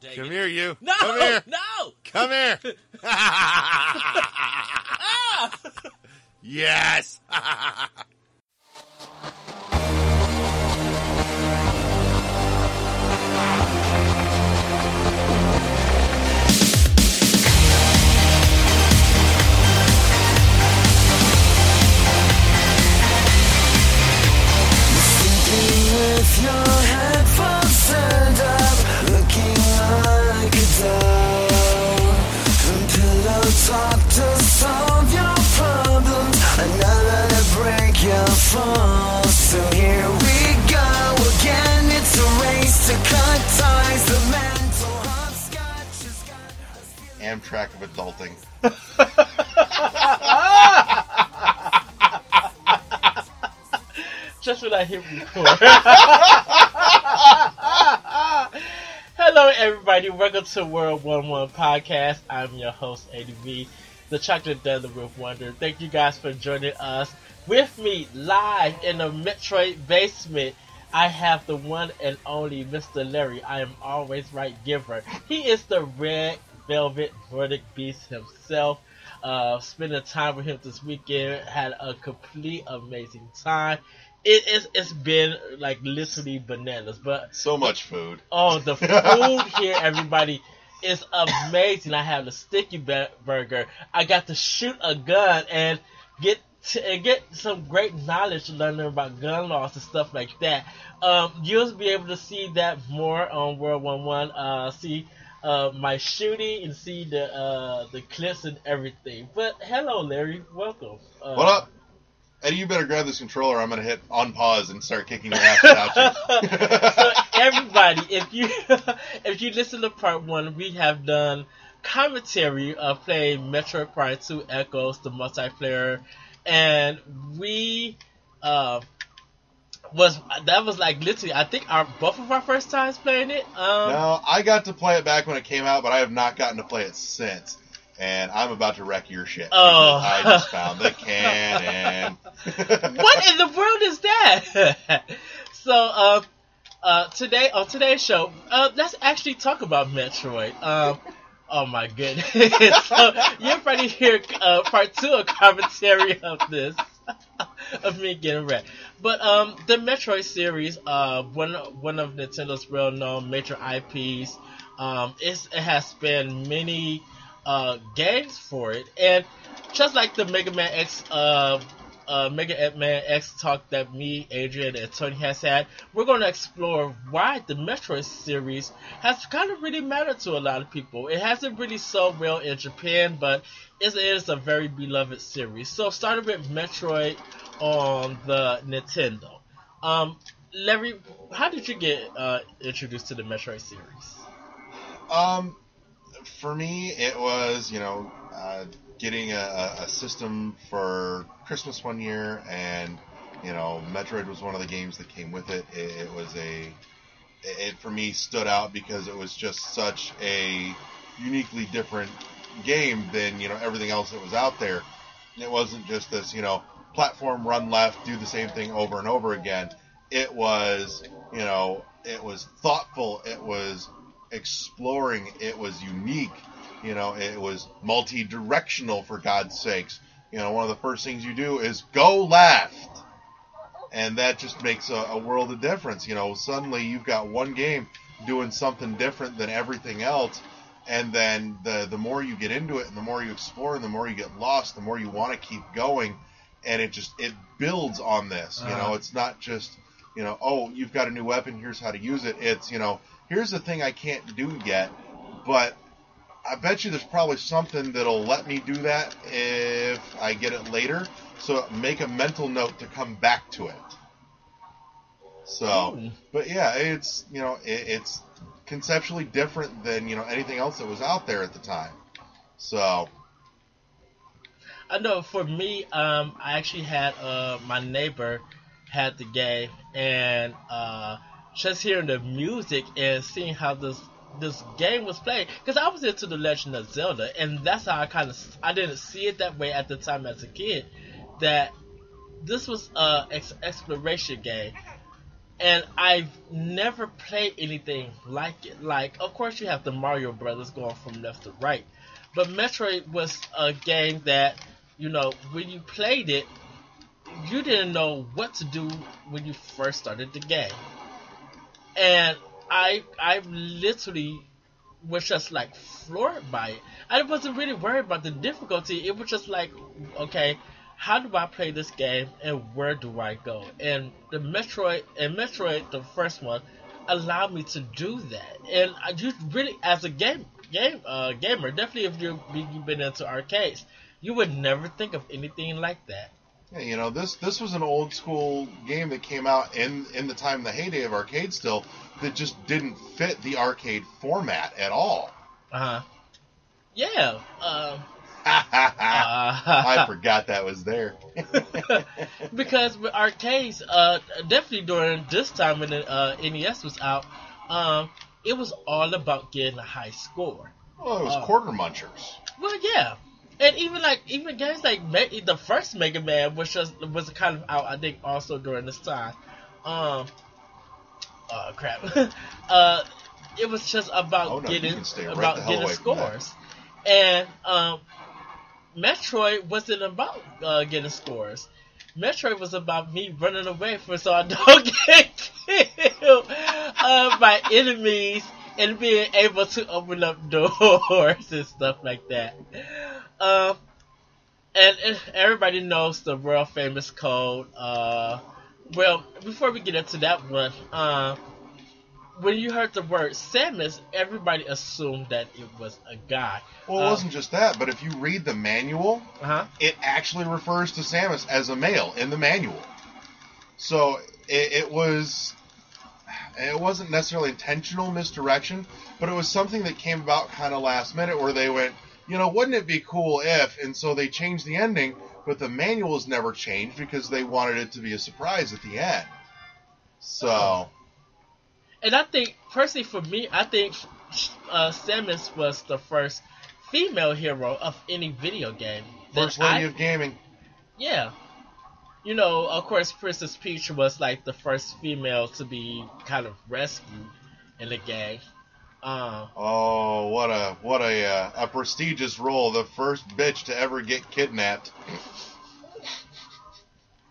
dang Come it. here, you. No, Come here. no. Come here. Ah! yes. Amtrak of adulting. Just when I hit record. Hello, everybody. Welcome to World One One Podcast. I'm your host, ADV, the Chocolate Dealer with Wonder. Thank you guys for joining us. With me live in the Metroid basement, I have the one and only Mr. Larry. I am always right giver. He is the red velvet verdict beast himself. Uh, spending time with him this weekend, had a complete amazing time. It is. It's been like literally bananas, but So much food. Oh, the food here, everybody, is amazing. I have the sticky burger. I got to shoot a gun and get to, and get some great knowledge learning about gun laws and stuff like that. Um, you'll be able to see that more on World One One. Uh, see uh, my shooting and see the uh, the clips and everything. But hello, Larry. Welcome. Uh, What up? Eddie, you better grab this controller. I'm gonna hit on pause and start kicking your ass without so you. everybody, if you if you listen to part one, we have done commentary of playing Metroid Prime 2 Echoes, the multiplayer, and we uh was that was like literally I think our both of our first times playing it. Um no, I got to play it back when it came out, but I have not gotten to play it since. And I'm about to wreck your shit. Oh. I just found the cannon. what in the world is that? so, uh, uh, today on today's show, uh, let's actually talk about Metroid. Um, oh my goodness! so you're probably hear uh, part two of commentary of this. of me getting wrecked. But um, the Metroid series, uh, one one of Nintendo's well-known major IPs, um, it has spanned many uh, games for it, and just like the Mega Man X, uh, uh, Mega Man X talk that me, Adrian, and Tony has had, we're going to explore why the Metroid series has kind of really mattered to a lot of people. It hasn't really sold well in Japan, but it is a very beloved series. So, starting with Metroid on the Nintendo. Um, Larry, how did you get uh, introduced to the Metroid series? Um, for me, it was you know uh, getting a, a system for Christmas one year, and you know Metroid was one of the games that came with it. It, it was a it, it for me stood out because it was just such a uniquely different game than you know everything else that was out there. It wasn't just this you know platform run left, do the same thing over and over again. It was you know it was thoughtful. It was exploring. It was unique. You know, it was multi-directional for God's sakes. You know, one of the first things you do is go left. And that just makes a, a world of difference. You know, suddenly you've got one game doing something different than everything else. And then the the more you get into it and the more you explore and the more you get lost, the more you want to keep going. And it just it builds on this. You know, Uh-huh. it's not just, you know, oh, you've got a new weapon, here's how to use it. It's, you know, here's the thing I can't do yet, but I bet you there's probably something that'll let me do that if I get it later. So make a mental note to come back to it. So, Hmm. but yeah, it's you know it, it's conceptually different than you know anything else that was out there at the time. So I know for me, um, I actually had uh, my neighbor had the game, and uh, just hearing the music and seeing how this this game was played, because I was into the Legend of Zelda, and that's how I kind of I didn't see it that way at the time as a kid. That this was a ex- exploration game. and I've never played anything like it. Like, of course, you have the Mario Brothers going from left to right, but Metroid was a game that you know when you played it, you didn't know what to do when you first started the game, and I I literally was just like floored by it. I wasn't really worried about the difficulty. It was just like, okay, how do I play this game and where do I go? And the Metroid and Metroid, the first one, allowed me to do that. And I you really, as a game game uh, gamer, definitely if you you've been into arcades, you would never think of anything like that. Yeah, you know, this this was an old school game that came out in in the time, the heyday of arcade still, that just didn't fit the arcade format at all. Uh huh. Yeah. Um. I Uh, forgot that was there. because with arcades, uh, definitely during this time when the uh, NES was out, um, it was all about getting a high score. well, it was Oh. quarter munchers. Well, yeah, and even like even games like Me- the first Mega Man, which was was kind of out, I think, also during this time. Um, oh crap, uh, it was just about Oh, no, getting right about getting away from that. scores, and um, Metroid wasn't about uh, getting scores. Metroid was about me running away from so I don't get killed uh, by enemies and being able to open up doors and stuff like that. Um, and, and everybody knows the world famous code. Uh, well, before we get into that one, uh, when you heard the word Samus, everybody assumed that it was a guy. Well, it Uh, wasn't just that, but if you read the manual, Uh huh. it actually refers to Samus as a male in the manual. So it, it was it wasn't necessarily intentional misdirection, but it was something that came about kind of last minute where they went, you know, wouldn't it be cool if? And so they changed the ending, but the manuals never changed because they wanted it to be a surprise at the end. So And I think, personally, for me, I think uh, Samus was the first female hero of any video game. first lady I- of gaming. Yeah. You know, of course, Princess Peach was like the first female to be kind of rescued in the game. Um, Oh, what a what a uh, a prestigious role! The first bitch to ever get kidnapped.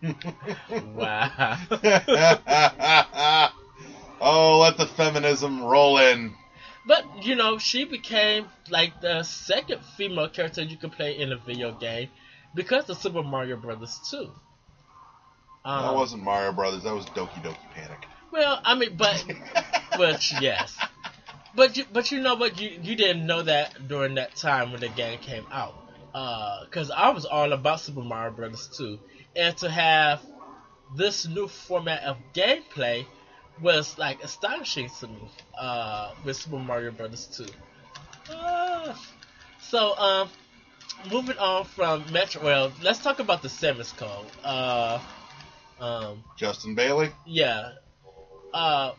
wow. oh, let the feminism roll in. but, you know, she became like the second female character you could play in a video game because of Super Mario Brothers 2. Um, that wasn't Mario Brothers. That was Doki Doki Panic. Well, I mean, but, but yes, but you, but you know what? You you didn't know that during that time when the game came out, because I was all about Super Mario Brothers 2, and to have this new format of gameplay was like astonishing to me uh, with Super Mario Brothers 2. Uh, so, um, moving on from Metro, well, let's talk about the Samus Code. Uh, um, Justin Bailey. yeah. Uh,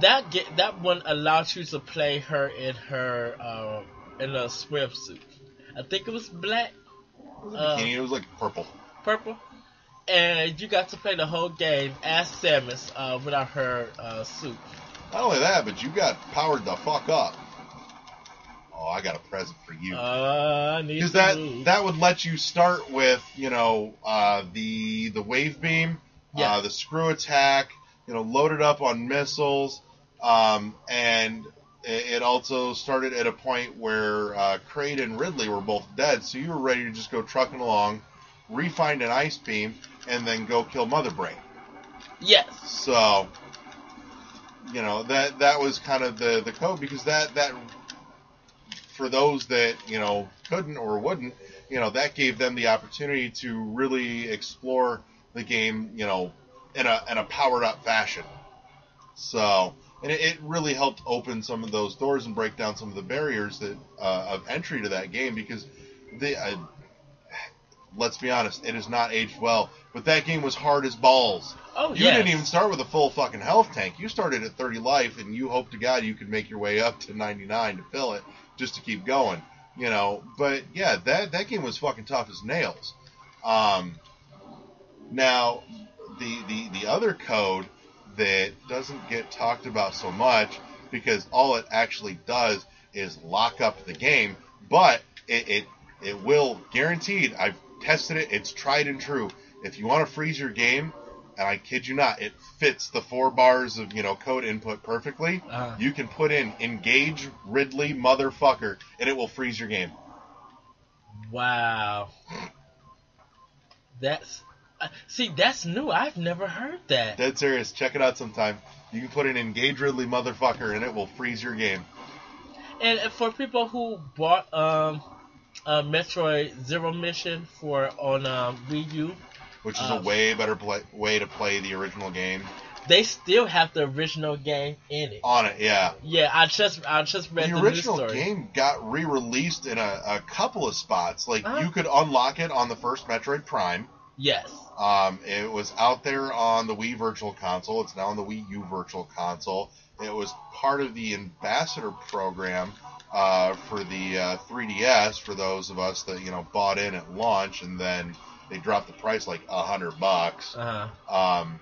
that get that one allowed you to play her in her uh, in a swimsuit. I think it was black, uh, Bikini, it was like purple. purple, and you got to play the whole game as Samus uh, without her uh, suit. Not only that, but you got powered the fuck up. Oh, I got a present for you. Uh, Because to that move. that would let you start with you know uh, the the wave beam, Yeah. uh, the screw attack, you know, loaded up on missiles, um, and it, also started at a point where uh, Kraid and Ridley were both dead, so you were ready to just go trucking along, re-find an ice beam, and then go kill Mother Brain. yes, So, you know that that was kind of the the code because that that for those that you know couldn't or wouldn't, you know that gave them the opportunity to really explore the game, you know, in a in a powered up fashion. So, and it, it really helped open some of those doors and break down some of the barriers that uh, of entry to that game because the. Uh, Let's be honest, it has not aged well. But that game was hard as balls. oh You yes. didn't even start with a full fucking health tank. You started at 30 life, and you hope to God you could make your way up to 99 to fill it, just to keep going. You know, but yeah, that that game was fucking tough as nails. Um, now, the, the the other code that doesn't get talked about so much because all it actually does is lock up the game, but it it, it will guaranteed. I've tested it. It's tried and true. If you want to freeze your game, and I kid you not, it fits the four bars of you know code input perfectly. Uh-huh. You can put in engage Ridley motherfucker, and it will freeze your game. Wow. That's uh, see, that's new. I've never heard that. Dead serious. Check it out sometime. You can put in engage Ridley motherfucker, and it will freeze your game. And for people who bought um, uh, Metroid Zero Mission for on um, Wii U, which is Uh, a way better play, way to play the original game they still have the original game in it. on it. Yeah, Yeah, I just I just read the, the original game got re-released in a, a couple of spots. Like Uh-huh. you could unlock it on the first Metroid Prime. Yes. Um, it was out there on the Wii Virtual Console. It's now on the Wii U Virtual Console. It was part of the ambassador program uh, for the uh, 3DS for those of us that you know bought in at launch, and then they dropped the price like a hundred bucks. Uh Um,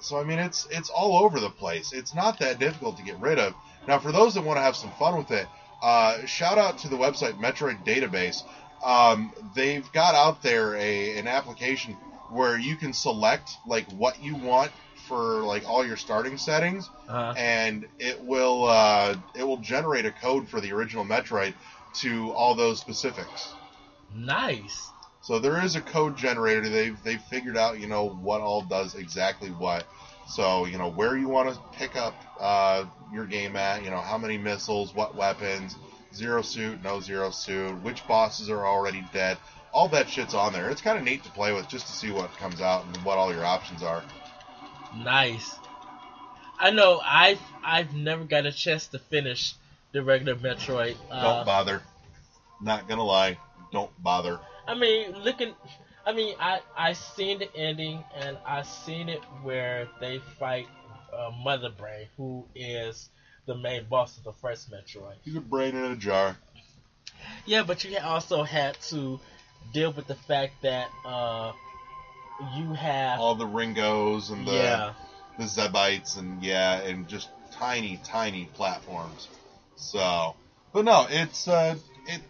so I mean, it's it's all over the place. It's not that difficult to get rid of. Now, for those that want to have some fun with it, uh, shout out to the website Metroid Database. Um, they've got out there a an application where you can select like what you want for like all your starting settings, huh. and it will uh, it will generate a code for the original Metroid to all those specifics. Nice. So there is a code generator. They've they've figured out you know what all does exactly what. So you know where you want to pick up uh, your game at. You know how many missiles, what weapons, zero suit, no zero suit, which bosses are already dead. All that shit's on there. It's kind of neat to play with just to see what comes out and what all your options are. Nice. I know I've I've never got a chance to finish the regular Metroid. Uh, Don't bother. Not gonna lie. Don't bother. I mean, looking. I mean, I I seen the ending and I seen it where they fight uh, Mother Brain, who is the main boss of the first Metroid. He's a brain in a jar. Yeah, but you also had to deal with the fact that uh, you have All the Ringos and the yeah the Zebites and yeah, and just tiny, tiny platforms. So, but no, it's uh, it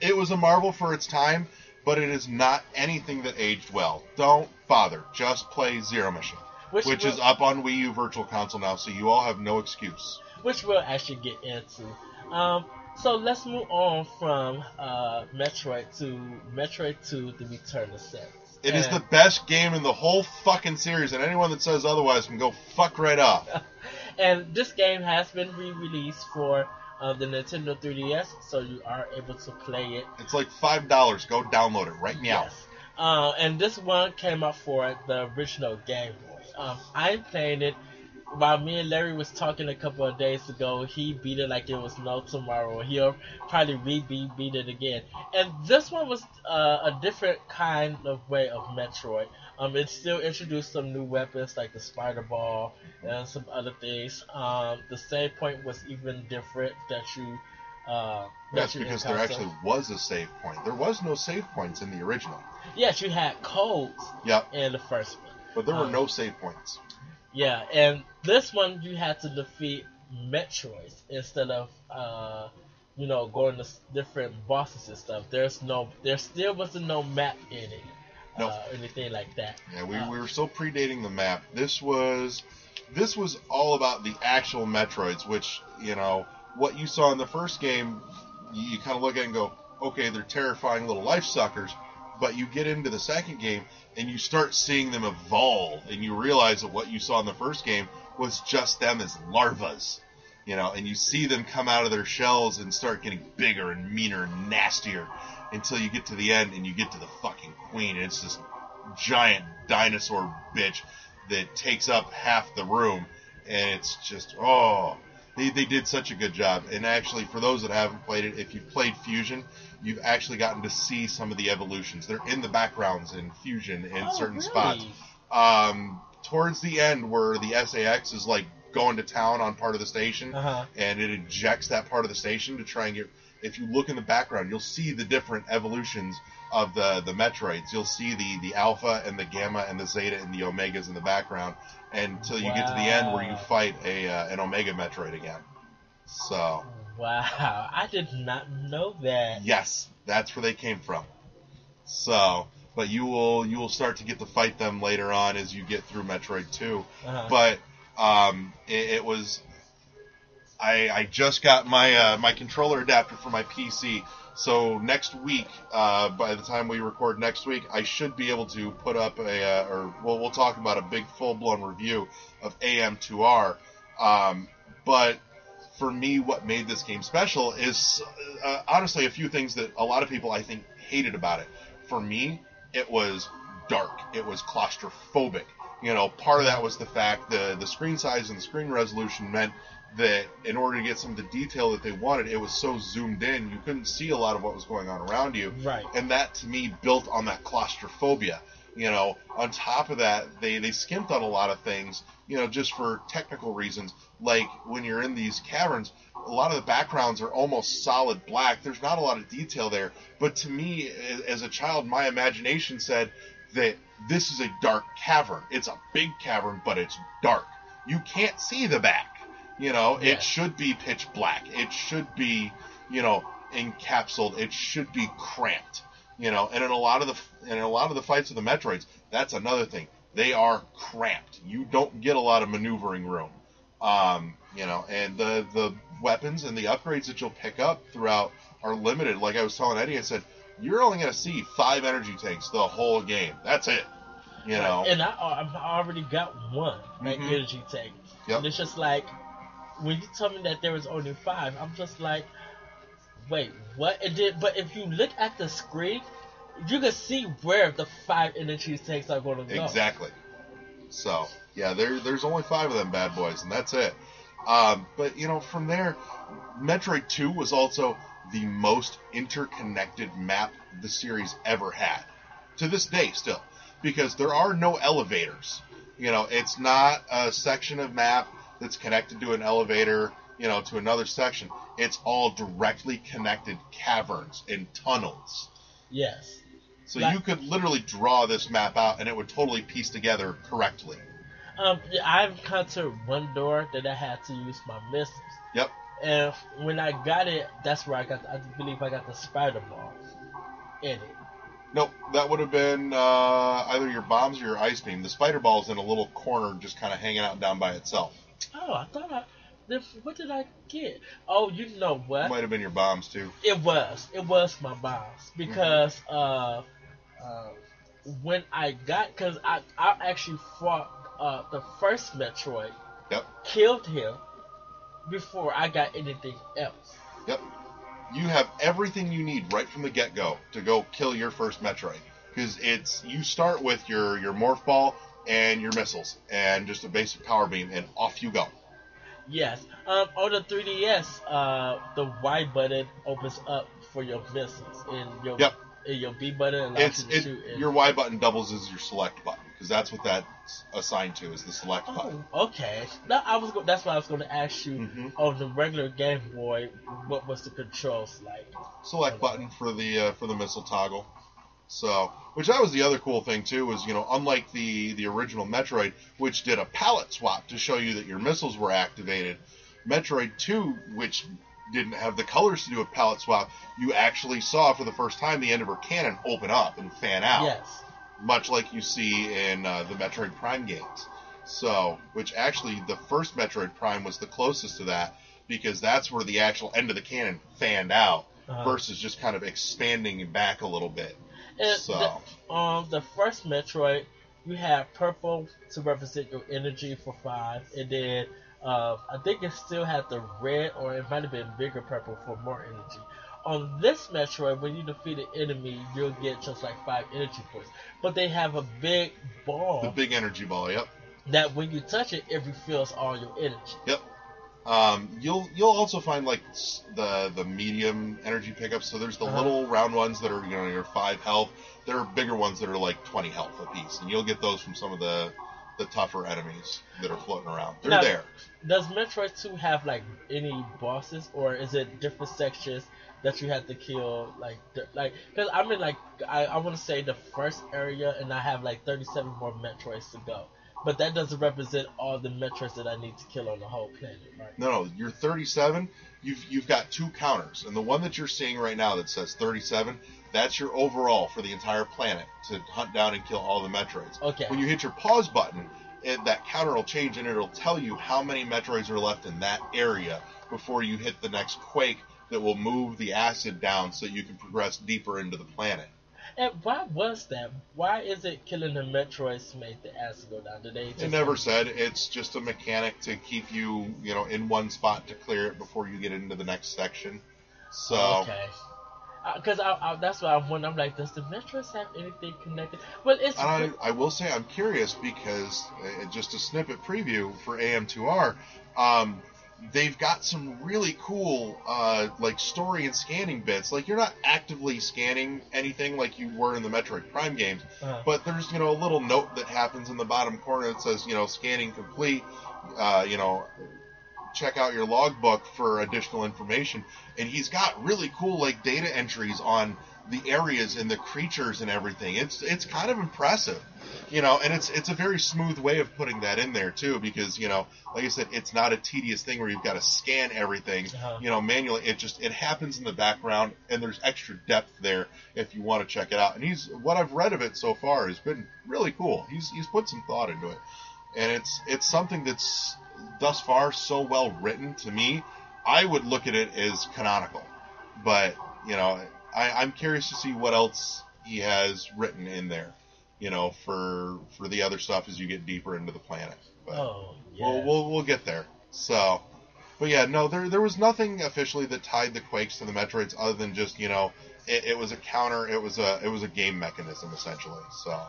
it was a marvel for its time, but it is not anything that aged well. Don't bother. Just play Zero Mission, which will, is up on Wii U Virtual Console now, so you all have no excuse. which we'll actually get into. Um, so let's move on from uh, Metroid to Metroid 2: The Return of Samus. It is And- the best game in the whole fucking series, and anyone that says otherwise can go fuck right off. and this game has been re-released for uh, the Nintendo 3DS, so you are able to play it. It's like five dollars. Go download it right now. Yes. Uh, and this one came out for the original Game Boy. Um, I'm playing it. While me and Larry was talking a couple of days ago, he beat it like it was no tomorrow. He'll probably re-beat beat it again. And this one was uh, a different kind of way of Metroid. Um, it still introduced some new weapons like the Spider Ball and some other things. Um, the save point was even different that you. Uh, that you because there actually was a save point. There was no save points in the original. Yes, you had codes Yep, in the first one. but there were Um, no save points. Yeah, and this one you had to defeat Metroids instead of uh, you know going to different bosses and stuff. There's no, there still wasn't no map in it, No. uh, anything like that. Yeah, we, Uh, we were still predating the map. This was this was all about the actual Metroids, which you know what you saw in the first game. You, you kind of look at it and go, okay, they're terrifying little life suckers. But you get into the second game and you start seeing them evolve, and you realize that what you saw in the first game was just them as larvas. You know, and you see them come out of their shells and start getting bigger and meaner and nastier until you get to the end and you get to the fucking queen, and it's this giant dinosaur bitch that takes up half the room, and it's just oh, they they did such a good job. And actually, for those that haven't played it, if you've played Fusion, you've actually gotten to see some of the evolutions. They're in the backgrounds in Fusion in Oh, certain really? spots. Um, towards the end, where the SAX is like going to town on part of the station, Uh-huh. and it ejects that part of the station to try and get if you look in the background, you'll see the different evolutions of the the Metroids. You'll see the the Alpha and the Gamma and the Zeta and the Omegas in the background, until you get to the end where you fight a uh, an Omega Metroid again. So Wow, I did not know that. yes, that's where they came from. So, but you will you will start to get to fight them later on as you get through Metroid Two. Uh-huh. But um, it, it was I, I just got my uh, my controller adapter for my PC. So next week, uh, by the time we record next week, I should be able to put up a uh, or well, we'll talk about a big full blown review of AM2R. Um, but for me, what made this game special is uh, honestly a few things that a lot of people I think hated about it. For me, it was dark. It was claustrophobic. You know, part of that was the fact the the screen size and the screen resolution meant that in order to get some of the detail that they wanted, it was so zoomed in you couldn't see a lot of what was going on around you. Right. And that to me built on that claustrophobia. You know, on top of that, they they skimped on a lot of things. You know, just for technical reasons, like when you're in these caverns, a lot of the backgrounds are almost solid black. There's not a lot of detail there. But to me, as a child, my imagination said that this is a dark cavern. It's a big cavern, but it's dark. You can't see the back. You know, Yeah. it should be pitch black. It should be, you know, encapsulated. It should be cramped. You know, and in a lot of the in a lot of the fights of the Metroids, that's another thing. They are cramped. You don't get a lot of maneuvering room. Um, you know, and the the weapons and the upgrades that you'll pick up throughout are limited. Like I was telling Eddie, I said you're only going to see five energy tanks the whole game. That's it. You know, And I, I've already got one, Mhm. energy tank. Yep. And it's just like, when you tell me that there was only five, I'm just like, wait, what? And then, but if you look at the screen, you can see where the five energy tanks are going to go. Exactly. So yeah, there there's only five of them bad boys, and that's it. Um, but you know, from there, Metroid Two was also the most interconnected map the series ever had, to this day still, because there are no elevators. You know, it's not a section of map that's connected to an elevator. You know, to another section. It's all directly connected caverns and tunnels. Yes. So Like- you could literally draw this map out, and it would totally piece together correctly. Um, I've encountered one door that I had to use my missiles. Yep. And when I got it, that's where I got. I believe I got the spider ball in it. Nope, that would have been uh, either your bombs or your ice beam. The spider ball's in a little corner, just kind of hanging out down by itself. Oh, I thought I. What did I get? Oh, you know what? Might have been your bombs too. It was. It was my boss because Mm-hmm. uh, uh, when I got because I I actually fought uh the first Metroid, Yep, killed him before I got anything else. yep. You have everything you need right from the get go to go kill your first Metroid. Because it's you start with your your morph ball and your missiles and just a basic power beam, and off you go. Yes. Um, on the 3DS, uh, the Y button opens up for your missiles, and your Yep. and your B button allows It's you to it, shoot. and- your Y button doubles as your select button because that's what that's assigned to is the select button. Oh, okay. No, I was. Go- that's why I was going to ask you Mhm. on the regular Game Boy, what was the controls like? select button for the uh, for the missile toggle. So, which that was the other cool thing too was you know unlike the the original Metroid, which did a palette swap to show you that your missiles were activated, Metroid Two, which didn't have the colors to do a palette swap, you actually saw for the first time the end of her cannon open up and fan out, Yes. Much like you see in uh, the Metroid Prime games. So, which actually the first Metroid Prime was the closest to that because that's where the actual end of the cannon fanned out Uh-huh. versus just kind of expanding back a little bit. And So- the, um, the first Metroid, you have purple to represent your energy for five, and then uh, I think it still had the red, or it might have been bigger purple for more energy. On this Metroid, when you defeat an enemy, you'll get just like five energy points. But they have a big ball The big energy ball, yep, that when you touch it, it refills all your energy. yep. Um, you'll you'll also find like the the medium energy pickups. So there's the Uh-huh. little round ones that are you know your five health. There are bigger ones that are like 20 health apiece, and you'll get those from some of the the tougher enemies that are floating around. They're Now- there. Does Metroid 2 have like any bosses, or is it different sections that you have to kill? Like, di- like, because I'm in like I, I want to say the first area, and I have like 37 more Metroids to go. But that doesn't represent all the Metroids that I need to kill on the whole planet, right? No, no, you're 37. You've you've got two counters, and the one that you're seeing right now that says 37, that's your overall for the entire planet to hunt down and kill all the Metroids. Okay. When you hit your pause button, it, that counter will change, and it'll tell you how many Metroids are left in that area before you hit the next quake that will move the acid down, so you can progress deeper into the planet. And why was that? Why is it killing the Metroids to make the acid go down? Did they? It just- never said it's just a mechanic to keep you, you know, in one spot to clear it before you get into the next section. So. Okay. Because I, I, that's why I'm wondering. I'm like, does the Metroids have anything connected? Well, it's And I, I will say I'm curious because uh, just a snippet preview for AM2R, um, they've got some really cool uh, like story and scanning bits. Like you're not actively scanning anything like you were in the Metroid Prime games, uh, but there's you know a little note that happens in the bottom corner that says you know scanning complete. Uh, you know. Check out your logbook for additional information, and he's got really cool like data entries on the areas and the creatures and everything. It's it's kind of impressive, you know, and it's it's a very smooth way of putting that in there too, because you know, like I said, it's not a tedious thing where you've got to scan everything, Uh-huh. you know, manually. It just it happens in the background, and there's extra depth there if you want to check it out. And he's what I've read of it so far has been really cool. He's he's put some thought into it, and it's it's something that's thus far so well written to me. I would look at it as canonical, but you know, I, I'm curious to see what else he has written in there, you know, for for the other stuff as you get deeper into the planet. But oh yeah. we'll, we'll we'll get there. So, but yeah, no, there there was nothing officially that tied the Quakes to the Metroids other than just you know, it, it was a counter, it was a it was a game mechanism essentially. So.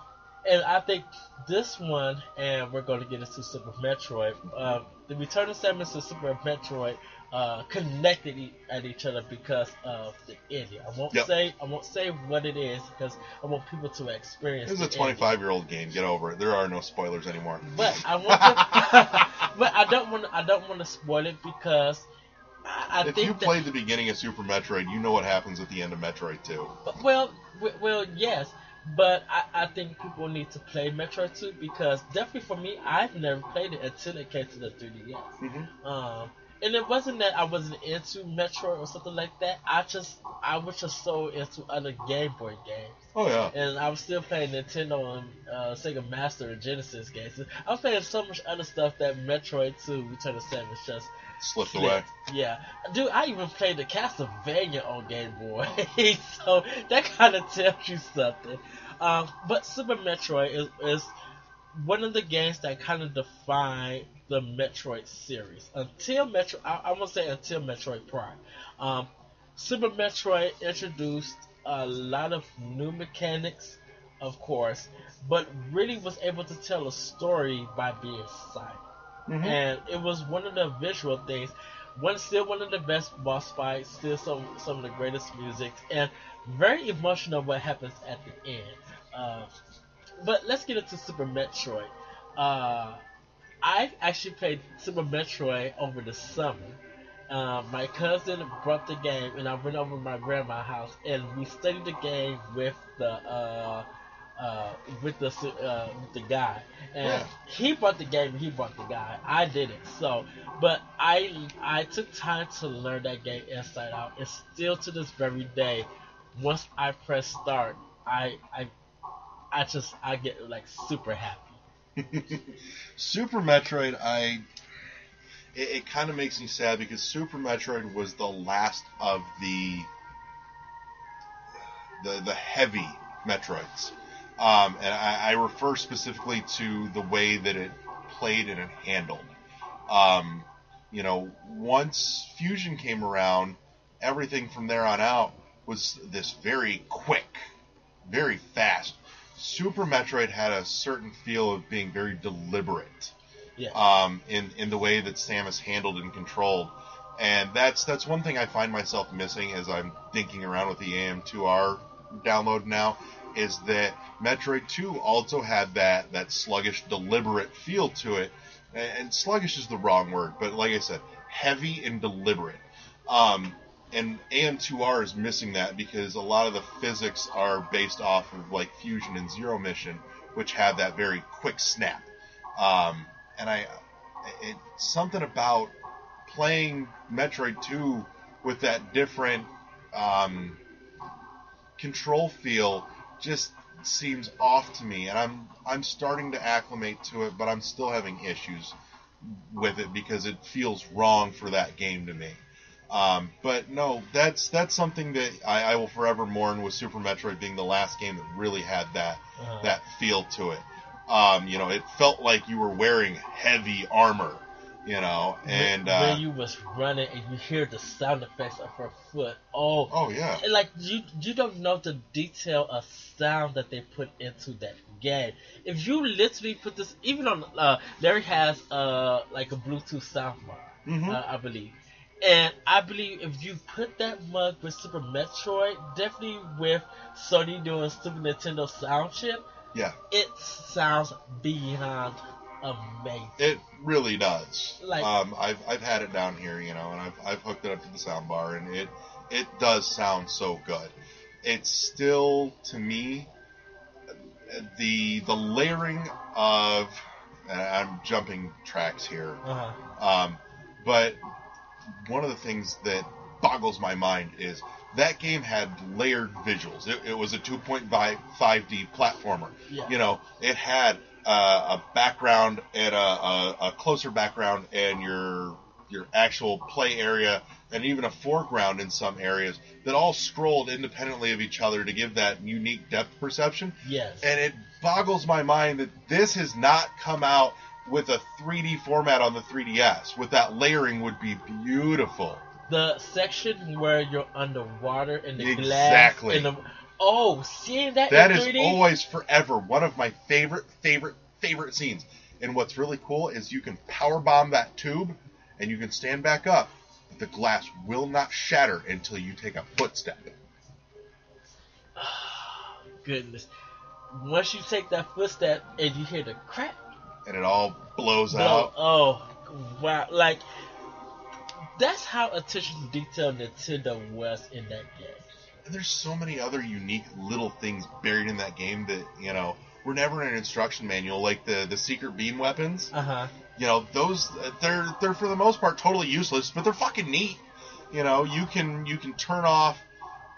and I think this one, and we're going to get into Super Metroid. Um, the Return of Samus and Super Metroid uh, connected e- at each other because of the ending. I won't Yep. say I won't say what it is because I want people to experience. It was a 25 year old game. Get over it. There are no spoilers anymore. But I want to, but I don't want I don't want to spoil it because I, I if think you played the beginning of Super Metroid, you know what happens at the end of Metroid 2. Well, w- well, yes, but I, I think people need to play Metroid 2 because definitely for me, I've never played it until it came to the 3DS. Mhm. Um, and it wasn't that I wasn't into Metroid or something like that. I just I was just so into other Game Boy games, Oh yeah. and I was still playing Nintendo and uh, Sega Master and Genesis games. I was playing so much other stuff that Metroid 2 Return of Samus just Slipped Slipped. away. Yeah, dude, I even played the Castlevania on Game Boy, so that kind of tells you something. Um, but Super Metroid is, is one of the games that kind of define the Metroid series. Until Metro, I, I want to say until Metroid Prime, um, Super Metroid introduced a lot of new mechanics, of course, but really was able to tell a story by being silent Mhm. and it was one of the visual things. One still one of the best boss fights, still some some of the greatest music, and very emotional what happens at the end. Uh, but let's get into Super Metroid. Uh, I actually played Super Metroid over the summer. Uh, my cousin brought the game, and I went over to my grandma's house, and we studied the game with the uh, uh, with the uh, with the guy, and Yeah. he brought the game. He brought the guy. I didn't. So, but I I took time to learn that game inside out, and still to this very day, once I press start, I I I just I get like super happy. Super Metroid, I. It, it kind of makes me sad because Super Metroid was the last of the the the heavy Metroids, um, and I, I refer specifically to the way that it played and it handled. Um, you know, once Fusion came around, everything from there on out was this very quick, very fast. Super Metroid had a certain feel of being very deliberate Yeah. um, in in the way that Samus handled and controlled, and that's that's one thing I find myself missing as I'm dinking around with the AM2R download now. is that Metroid 2 also had that that sluggish, deliberate feel to it. And, and sluggish is the wrong word, but like I said, heavy and deliberate. Um, and AM2R is missing that because a lot of the physics are based off of like Fusion and Zero Mission, which have that very quick snap. Um, and I, it something about playing Metroid 2 with that different um, control feel just seems off to me, and I'm I'm starting to acclimate to it, but I'm still having issues with it because it feels wrong for that game to me. Um, but no, that's that's something that I, I will forever mourn with Super Metroid being the last game that really had that Uh-huh. that feel to it. Um, you know, it felt like you were wearing heavy armor. You know, and when, uh, when you was running and you hear the sound effects of her foot, oh, oh yeah, like you you don't know the detail of sound that they put into that game. If you literally put this, even on uh, Larry has uh like a Bluetooth sound bar, Mhm. uh, I believe, and I believe if you put that mug with Super Metroid, definitely with Sony doing Super Nintendo sound chip, yeah, it sounds beyond amazing. it really does. Like- um, I've I've had it down here, you know, and I've I've hooked it up to the sound bar, and it it does sound so good. It's still to me the the layering of I'm jumping tracks here, Uh-huh. um, but one of the things that boggles my mind is that game had layered visuals. It, it was a 2.5D platformer. Yeah. You know, it had uh, a background and a, a, a closer background and your your actual play area and even a foreground in some areas that all scrolled independently of each other to give that unique depth perception. Yes. And it boggles my mind that this has not come out with a 3D format on the 3DS. With that layering would be beautiful. the section where you're underwater in the Exactly. glass. In the, oh, seeing that, That in 3D? always forever one of my favorite, favorite, favorite scenes. And what's really cool is you can power bomb that tube and you can stand back up, but the glass will not shatter until you take a footstep. Goodness. Once you take that footstep and you hear the crack, And it all blows blow, out. oh, wow. Like, that's how attention to detail Nintendo was in that game. And there's so many other unique little things buried in that game that, you know, were never in an instruction manual, like the, the secret beam weapons. Uh huh. you know those they're they're for the most part totally useless but they're fucking neat you know you can you can turn off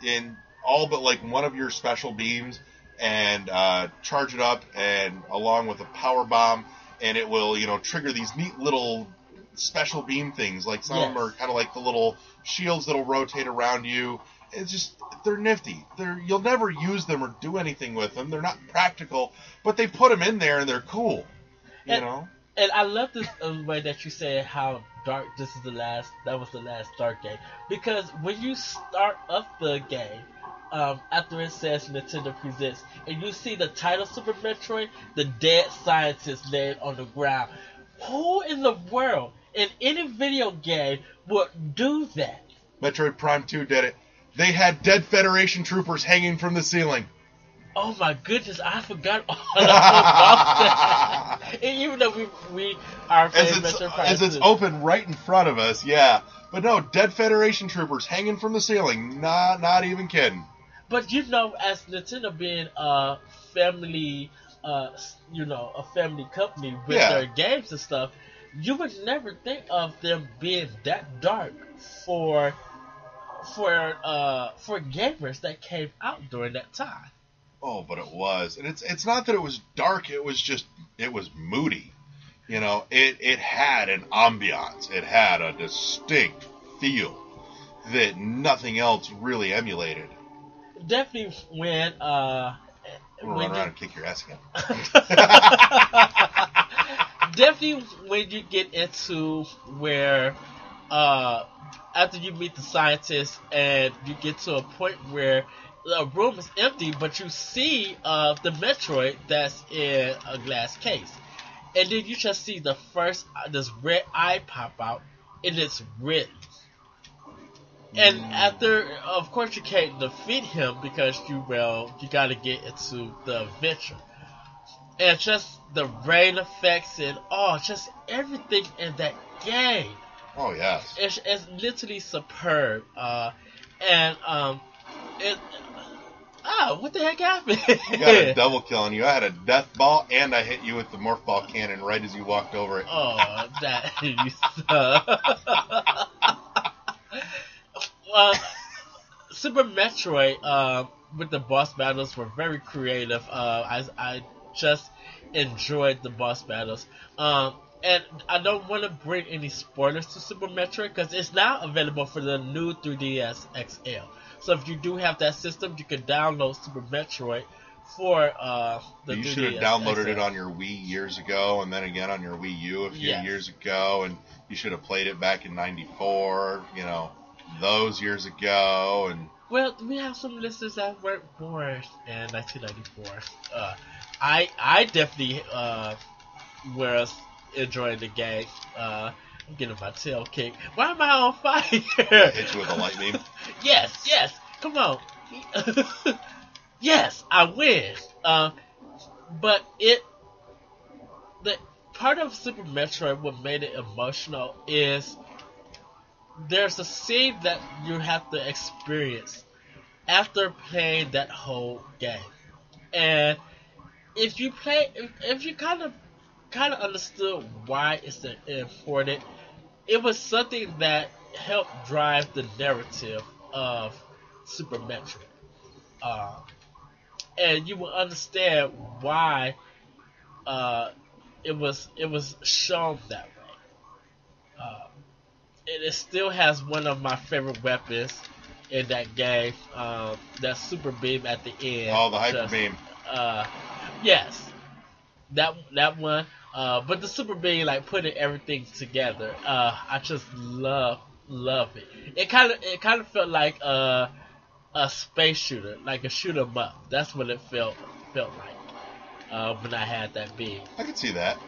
in all but like one of your special beams and uh, charge it up and along with a power bomb and it will you know trigger these neat little special beam things. Like some of them Yes. are kind of like the little shields that'll rotate around you. It's just they're nifty. They're you'll never use them or do anything with them. They're not practical but they put them in there and they're cool you And- know? And I love this uh, way that you said how dark this is the last, that was the last dark game. Because when you start up the game, um, after it says Nintendo Presents, and you see the title Super Metroid, the dead scientist laid on the ground. Who in the world, in any video game, would do that? Metroid Prime 2 did it. They had dead Federation troopers hanging from the ceiling. Oh my goodness, I forgot all about that. and even though we, we are As it's, as it's open right in front of us, yeah. But no, dead Federation troopers hanging from the ceiling. Not, not even kidding. But you know, as Nintendo being a family, uh, you know, a family company with Yeah. their games and stuff, you would never think of them being that dark for for uh for gamers that came out during that time. Oh, but it was, and it's it's not that it was dark. It was just it was moody. You know, it it had an ambiance. It had a distinct feel that nothing else really emulated. Definitely when uh I'm gonna when run you around and kick your ass again. definitely when you get into where uh after you meet the scientist and you get to a point where the room is empty but you see uh the metroid that's in a glass case and then you just see the first uh, this red eye pop out and it's red And after, of course, you can't defeat him because you well, you got to get into the adventure, and just the rain effects and oh, just everything in that game. Oh yes. It's, it's literally superb. Uh, and um, it. Ah, what the heck happened? I got a double kill on you. I had a death ball and I hit you with the morph ball cannon right as you walked over it. Oh, that you uh, Super Metroid uh, with the boss battles were very creative. Uh, I I just enjoyed the boss battles. Um, and I don't want to bring any spoilers to Super Metroid because it's now available for the new 3DS XL. So if you do have that system, you can download Super Metroid for uh, the you should have downloaded it on your Wii years ago, and then again on your Wii U a few Yes. years ago, and you should have played it back in '94. You know, those years ago, and Well, we have some listeners that weren't born in 1994. Uh, I I definitely uh, was enjoying the game. Uh, I'm getting my tail kicked. Why am I on fire? hit you with a light beam. yes, yes. Come on. yes, I win. Uh, but it the part of Super Metroid what made it emotional is there's a scene that you have to experience after playing that whole game. And if you play if, if you kind of kind of understood why it's important, it was something that helped drive the narrative of Super Metroid. Uh, and you will understand why uh, it was it was shown that way. Uh, and it still has one of my favorite weapons in that game. Um, that super beam at the end. Oh, the hyper Just, beam. Uh, yes, that that one. Uh, but the super beam, like putting everything together, uh, I just love love it. It kind of it kind of felt like a a space shooter, like a shoot 'em up. That's what it felt felt like uh, when I had that beam. I could see that.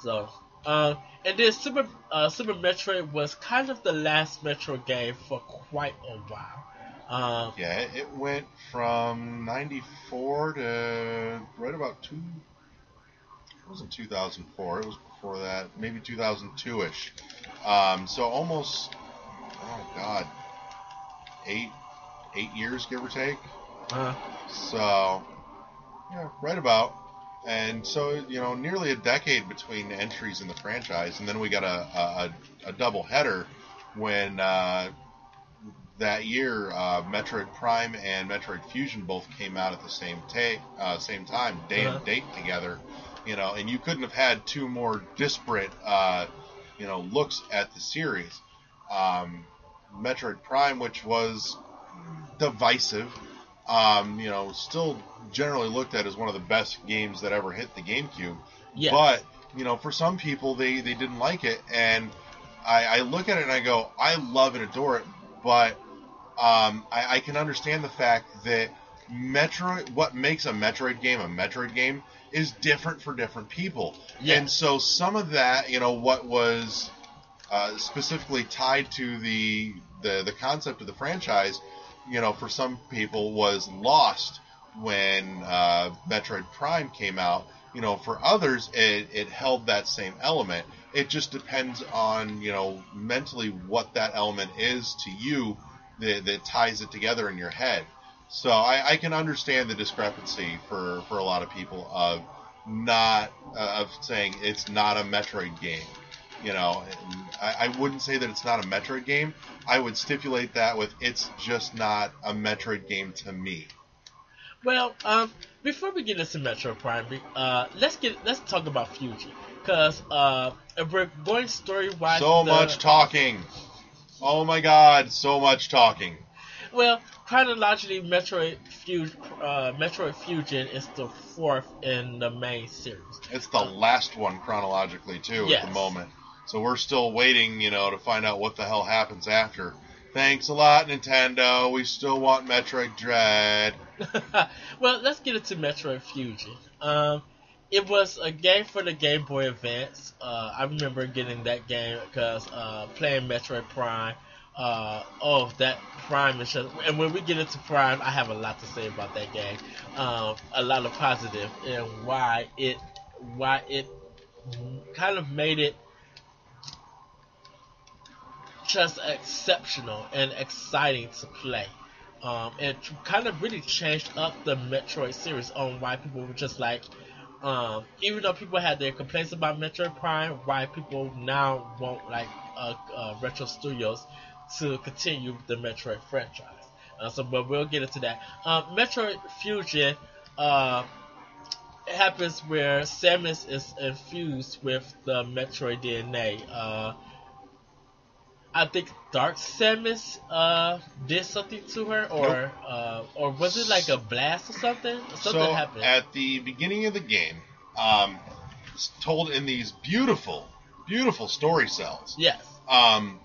So, um, and then Super uh, Super Metroid was kind of the last Metro game for quite a while. Um, Yeah, it, it went from '94 to right about two. It wasn't 2004. It was before that, maybe 2002ish. Um, so almost, oh god, eight eight years give or take. uh, So, yeah, right about. And so, you know, nearly a decade between entries in the franchise, and then we got a a, a double header when uh, that year uh, Metroid Prime and Metroid Fusion both came out at the same ta- uh, same time, day Uh-huh. and date together. You know, and you couldn't have had two more disparate, uh, you know, looks at the series. Um, Metroid Prime, which was divisive, um, you know, still generally looked at as one of the best games that ever hit the GameCube. yes. But you know, for some people, they they didn't like it, and I, I look at it and I go, I love and adore it, but um, I, I can understand the fact that Metroid, what makes a Metroid game a Metroid game, is different for different people, Yes. and so some of that, you know, what was uh, specifically tied to the, the the concept of the franchise, you know, for some people was lost when uh, Metroid Prime came out. You know, for others, it, it held that same element. It just depends on you know mentally what that element is to you that, that ties it together in your head. So I, I can understand the discrepancy for, for a lot of people of not uh, of saying it's not a Metroid game. You know, I, I wouldn't say that it's not a Metroid game. I would stipulate that with it's just not a Metroid game to me. Well, um, before we get into Metroid Prime, uh, let's get let's talk about Fusion, cause uh, if we're going story wise, So much talking. Oh my god, so much talking. Well, chronologically, Metroid Fusion, uh, Metroid Fusion is the fourth in the main series. It's the last one chronologically too at the moment. So we're still waiting, you know, to find out what the hell happens after. Thanks a lot, Nintendo. We still want Metroid Dread. well, let's get into Metroid Fusion. Um, it was a game for the Game Boy Advance. Uh, I remember getting that game because uh, playing Metroid Prime Uh, oh, that Prime just, and when we get into Prime, I have a lot to say about that game. Um, a lot of positive and why it, why it kind of made it just exceptional and exciting to play. Um, and kind of really changed up the Metroid series on why people were just like, um, even though people had their complaints about Metroid Prime, why people now want like uh, uh, Retro Studios to continue the Metroid franchise. Uh, so, but we'll get into that. Um, Metroid Fusion uh, happens where Samus is infused with the Metroid DNA. Uh, I think Dark Samus uh, did something to her, or uh, or was it like a blast or something? Something so happened. at the beginning of the game, um, told in these beautiful, beautiful story cells. yes. Um,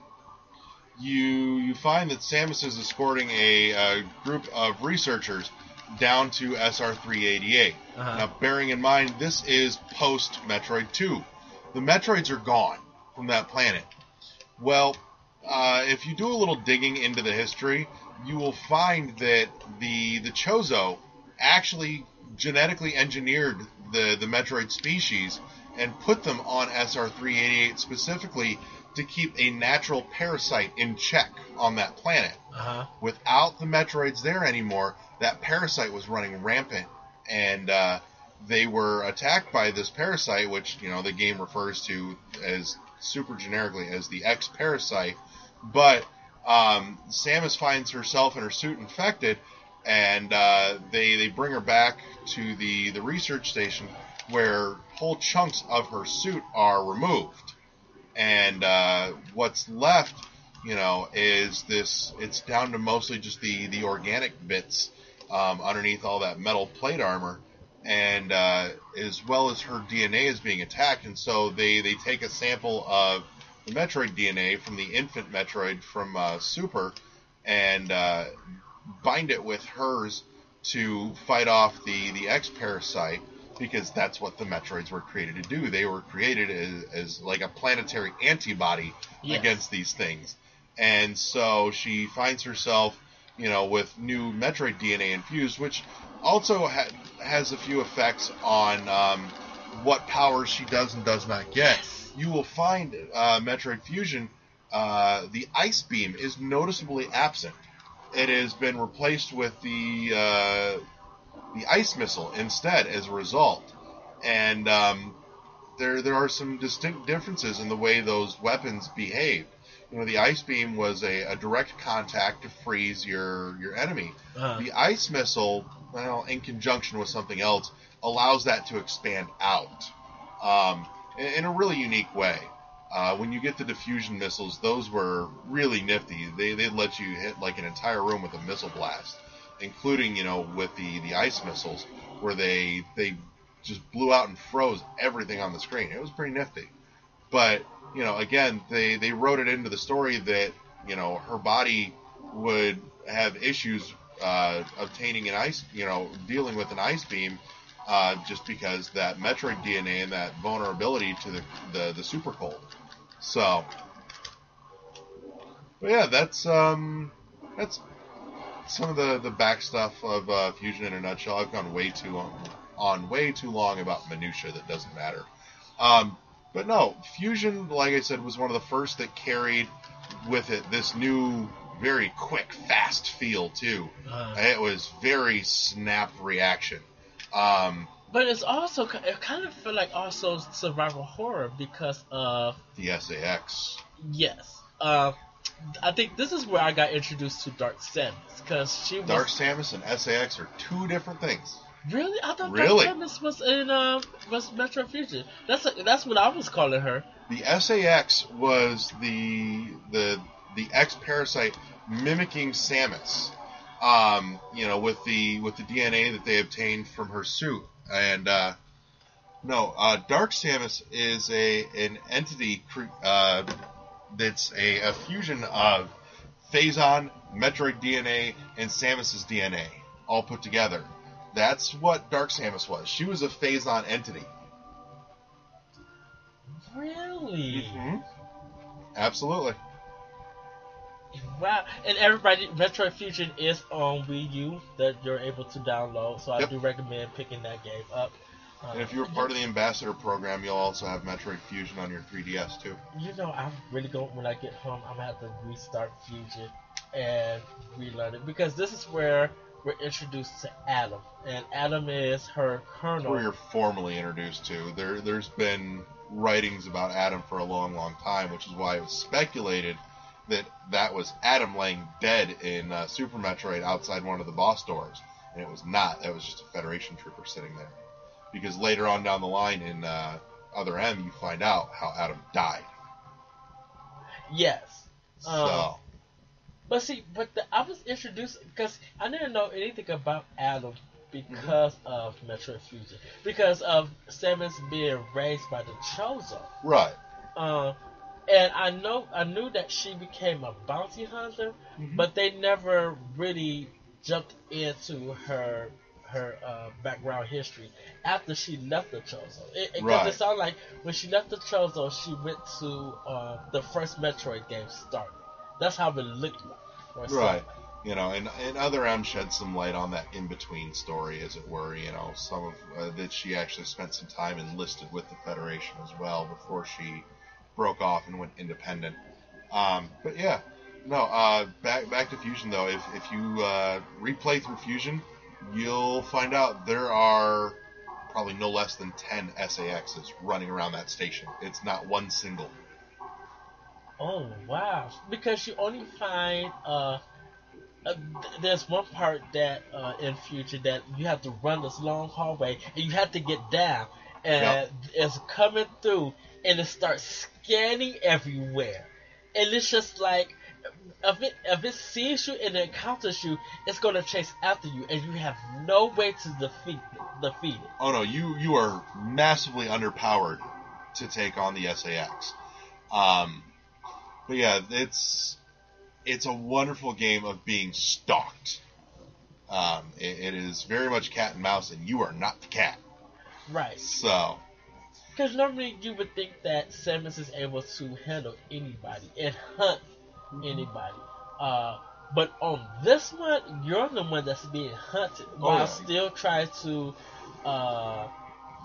you you find that Samus is escorting a, a group of researchers down to SR388. Uh-huh. Now, bearing in mind this is post Metroid 2, the Metroids are gone from that planet. Well, uh, if you do a little digging into the history, you will find that the the Chozo actually genetically engineered the the Metroid species and put them on SR388 specifically to keep a natural parasite in check on that planet. Uh huh. Without the Metroids there anymore, that parasite was running rampant, and uh, they were attacked by this parasite, which you know the game refers to as super generically as the X parasite. But um, Samus finds herself and her suit infected, and uh, they they bring her back to the the research station where whole chunks of her suit are removed, and uh, what's left, you know, is this. It's down to mostly just the the organic bits um, underneath all that metal plate armor, and uh, as well as her DNA is being attacked, and so they they take a sample of the Metroid DNA from the infant Metroid from uh, Super, and uh, bind it with hers to fight off the the X parasite because that's what the Metroids were created to do. They were created as, as like a planetary antibody Yes. against these things, and so she finds herself, you know, with new Metroid DNA infused, which also ha- has a few effects on um, what powers she does and does not get. You will find uh, Metroid Fusion, uh, the Ice Beam is noticeably absent. It has been replaced with the uh, the Ice Missile instead as a result, and um, there there are some distinct differences in the way those weapons behave. You know, the Ice Beam was a, a direct contact to freeze your your enemy. Uh-huh. The Ice Missile, well, in conjunction with something else, allows that to expand out um, in, in a really unique way. Uh, when you get the diffusion missiles, those were really nifty. They they let you hit like an entire room with a missile blast, including you know with the the ice missiles, where they they just blew out and froze everything on the screen. It was pretty nifty. But you know, again, they they wrote it into the story that you know her body would have issues uh, obtaining an ice, you know, dealing with an ice beam, uh, just because that Metroid DNA and that vulnerability to the the, the super cold. So, but yeah, that's um, that's some of the the back stuff of uh, Fusion in a nutshell. I've gone way too on, on way too long about minutia that doesn't matter. Um, but no, Fusion, like I said, was one of the first that carried with it this new, very quick, fast feel too. Uh, It was very snap reaction. Um, but it's also it kind of feel like also survival horror because of the SAX. yes. Uh, I think this is where I got introduced to Dark Samus because she was Dark Samus and SAX are two different things. really. I thought Really? Dark Samus was in um was Metroid Fusion. That's that's what I was calling her. The SAX was the the the X parasite mimicking Samus. Um, you know, with the with the DNA that they obtained from her suit. And uh, no, uh, Dark Samus is a an entity cre- uh, that's a, a fusion of Phazon, Metroid DNA, and Samus's DNA all put together. That's what Dark Samus was. She was a Phazon entity. Really? Mm-hmm. Absolutely. wow! And everybody, Metroid Fusion is on Wii U that you're able to download. So I Yep. do recommend picking that game up. Uh, And if you're part of the ambassador program, you'll also have Metroid Fusion on your 3DS too. you know, I'm really going when I get home. I'm gonna have to restart Fusion and relearn it because this is where we're introduced to Adam, and Adam is her colonel. Where you're formally introduced to. There, there's been writings about Adam for a long, long time, which is why it was speculated that that was Adam laying dead in uh, Super Metroid outside one of the boss doors, and it was not. That was just a Federation trooper sitting there. Because later on down the line in uh, Other M, you find out how Adam died. Yes. So, Um, But see, but the, I was introduced because I didn't know anything about Adam because of Metroid Fusion, because of Samus being raised by the Chozo. right. Uh, and I know I knew that she became a bounty hunter, but they never really jumped into her her uh, background history after she left the Chozo. It, it, Right. it sounded like when she left the Chozo, she went to uh, the first Metroid game started. That's how it looked like. Right. You know, and, and Other M shed some light on that in between story, as it were. You know, some of uh, that she actually spent some time enlisted with the Federation as well before she broke off and went independent. Um, but yeah, no. Uh, back back to Fusion though. If if you uh, replay through Fusion, you'll find out there are probably no less than ten SAXs running around that station. It's not one single. Oh wow! Because you only find uh, uh th- there's one part that uh in future that you have to run this long hallway and you have to get down and Yep. it's coming through and it starts scanning everywhere and it's just like if it if it sees you and it encounters you, it's gonna chase after you and you have no way to defeat defeat it. Oh no, you you are massively underpowered to take on the SAX. Um, but yeah, it's it's a wonderful game of being stalked. Um, it, it is very much cat and mouse, and you are not the cat. Right. So Because normally you would think that Samus is able to handle anybody and hunt anybody. Uh, but on this one, you're the one that's being hunted while yeah. still trying to, uh,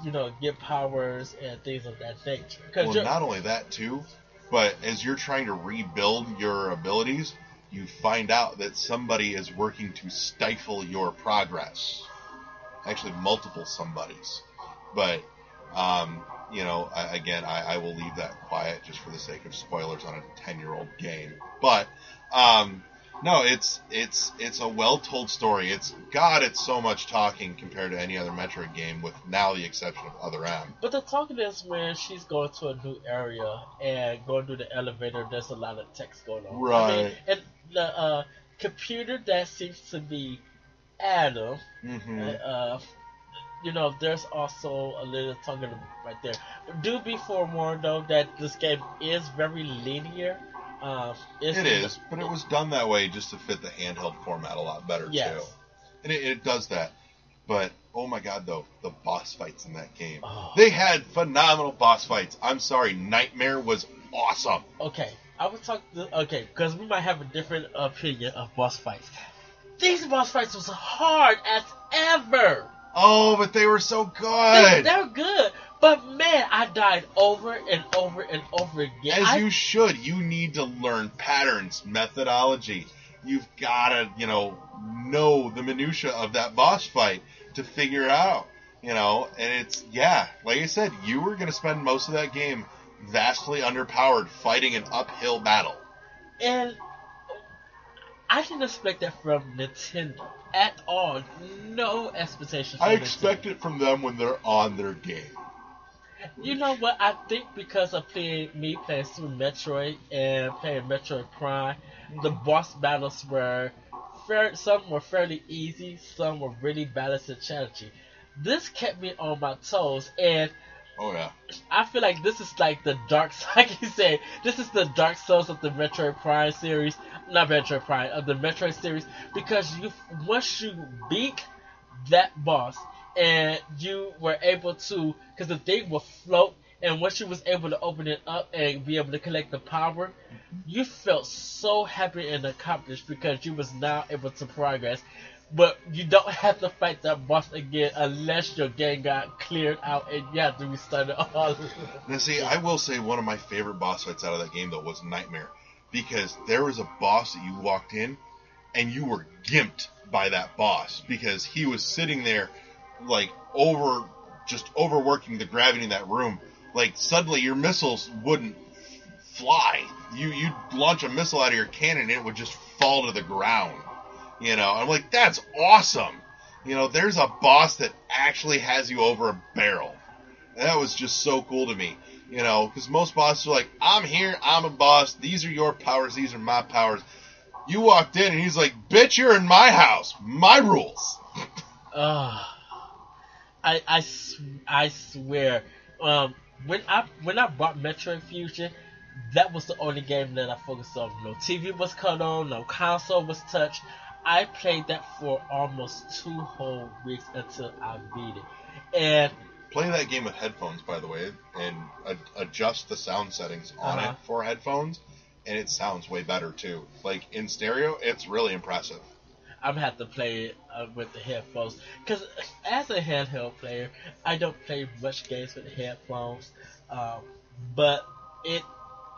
you know, get powers and things of that nature. Because well, not only that too, but as you're trying to rebuild your abilities, you find out that somebody is working to stifle your progress. Actually, multiple somebodies. But, um, you know, I, again, I, I will leave that quiet just for the sake of spoilers on a 10 year old game. But, um, no, it's it's it's a well told story. It's God, it's so much talking compared to any other Metroid game, with now the exception of Other M. But the talking is when she's going to a new area and going through the elevator. There's a lot of text going on. I mean, Right. and the uh, computer that seems to be Adam. hmm Uh, you know, there's also a little talking right there. Do be forewarned though that this game is very linear. Um, it's It is, but it was done that way just to fit the handheld format a lot better Yes. too, and it, it does that. But oh my god, though the boss fights in that game, Oh. they had phenomenal boss fights. I'm sorry, Nightmare was awesome. Okay, I would talk. To, okay, because we might have a different opinion of boss fights. These boss fights was hard as ever. Oh, but they were so good, They, were good, but man, I died over and over and over again. as I, you should. You need to learn patterns, methodology. You've gotta, you know, know the minutia of that boss fight to figure out. You know, and it's yeah, like I said, you were gonna spend most of that game vastly underpowered fighting an uphill battle. And I didn't expect that from Nintendo at all. No expectations. I expect Nintendo. it from them when they're on their game. You know what? I think because of playing me playing Super Metroid and playing Metroid Prime, the mm-hmm. boss battles were fair. Some were fairly easy. Some were really balanced and challenging. This kept me on my toes, and Oh yeah. I feel like this is like the dark, like you say, this is the Dark Souls of the Metroid Prime series, not Metroid Prime, of the Metroid series, because you once you beat that boss and you were able to, because the thing will float, and once you was able to open it up and be able to collect the power, you felt so happy and accomplished because you was now able to progress. But you don't have to fight that boss again unless your game got cleared out and you have to restart it all. Now, see, I will say one of my favorite boss fights out of that game though was Nightmare, because there was a boss that you walked in, and you were gimped by that boss because he was sitting there, like over, just overworking the gravity in that room. Like suddenly your missiles wouldn't fly. You you'd launch a missile out of your cannon and it would just fall to the ground. You know, I'm like, that's awesome. You know, there's a boss that actually has you over a barrel. That was just so cool to me. You know, because most bosses are like, I'm here, I'm a boss, these are your powers, these are my powers. You walked in and he's like, bitch, you're in my house, my rules. Ugh. I, I, s- I swear, um, when I when I bought Metroid Fusion, that was the only game that I focused on. No TV was cut on, no console was touched. I played that for almost two whole weeks until I beat it. And Play that game with headphones, by the way, and a- adjust the sound settings on Uh-huh. it for headphones, and it sounds way better too. Like in stereo, it's really impressive. I'm gonna have to play it uh, with the headphones because as a handheld player, I don't play much games with headphones. Um, but it,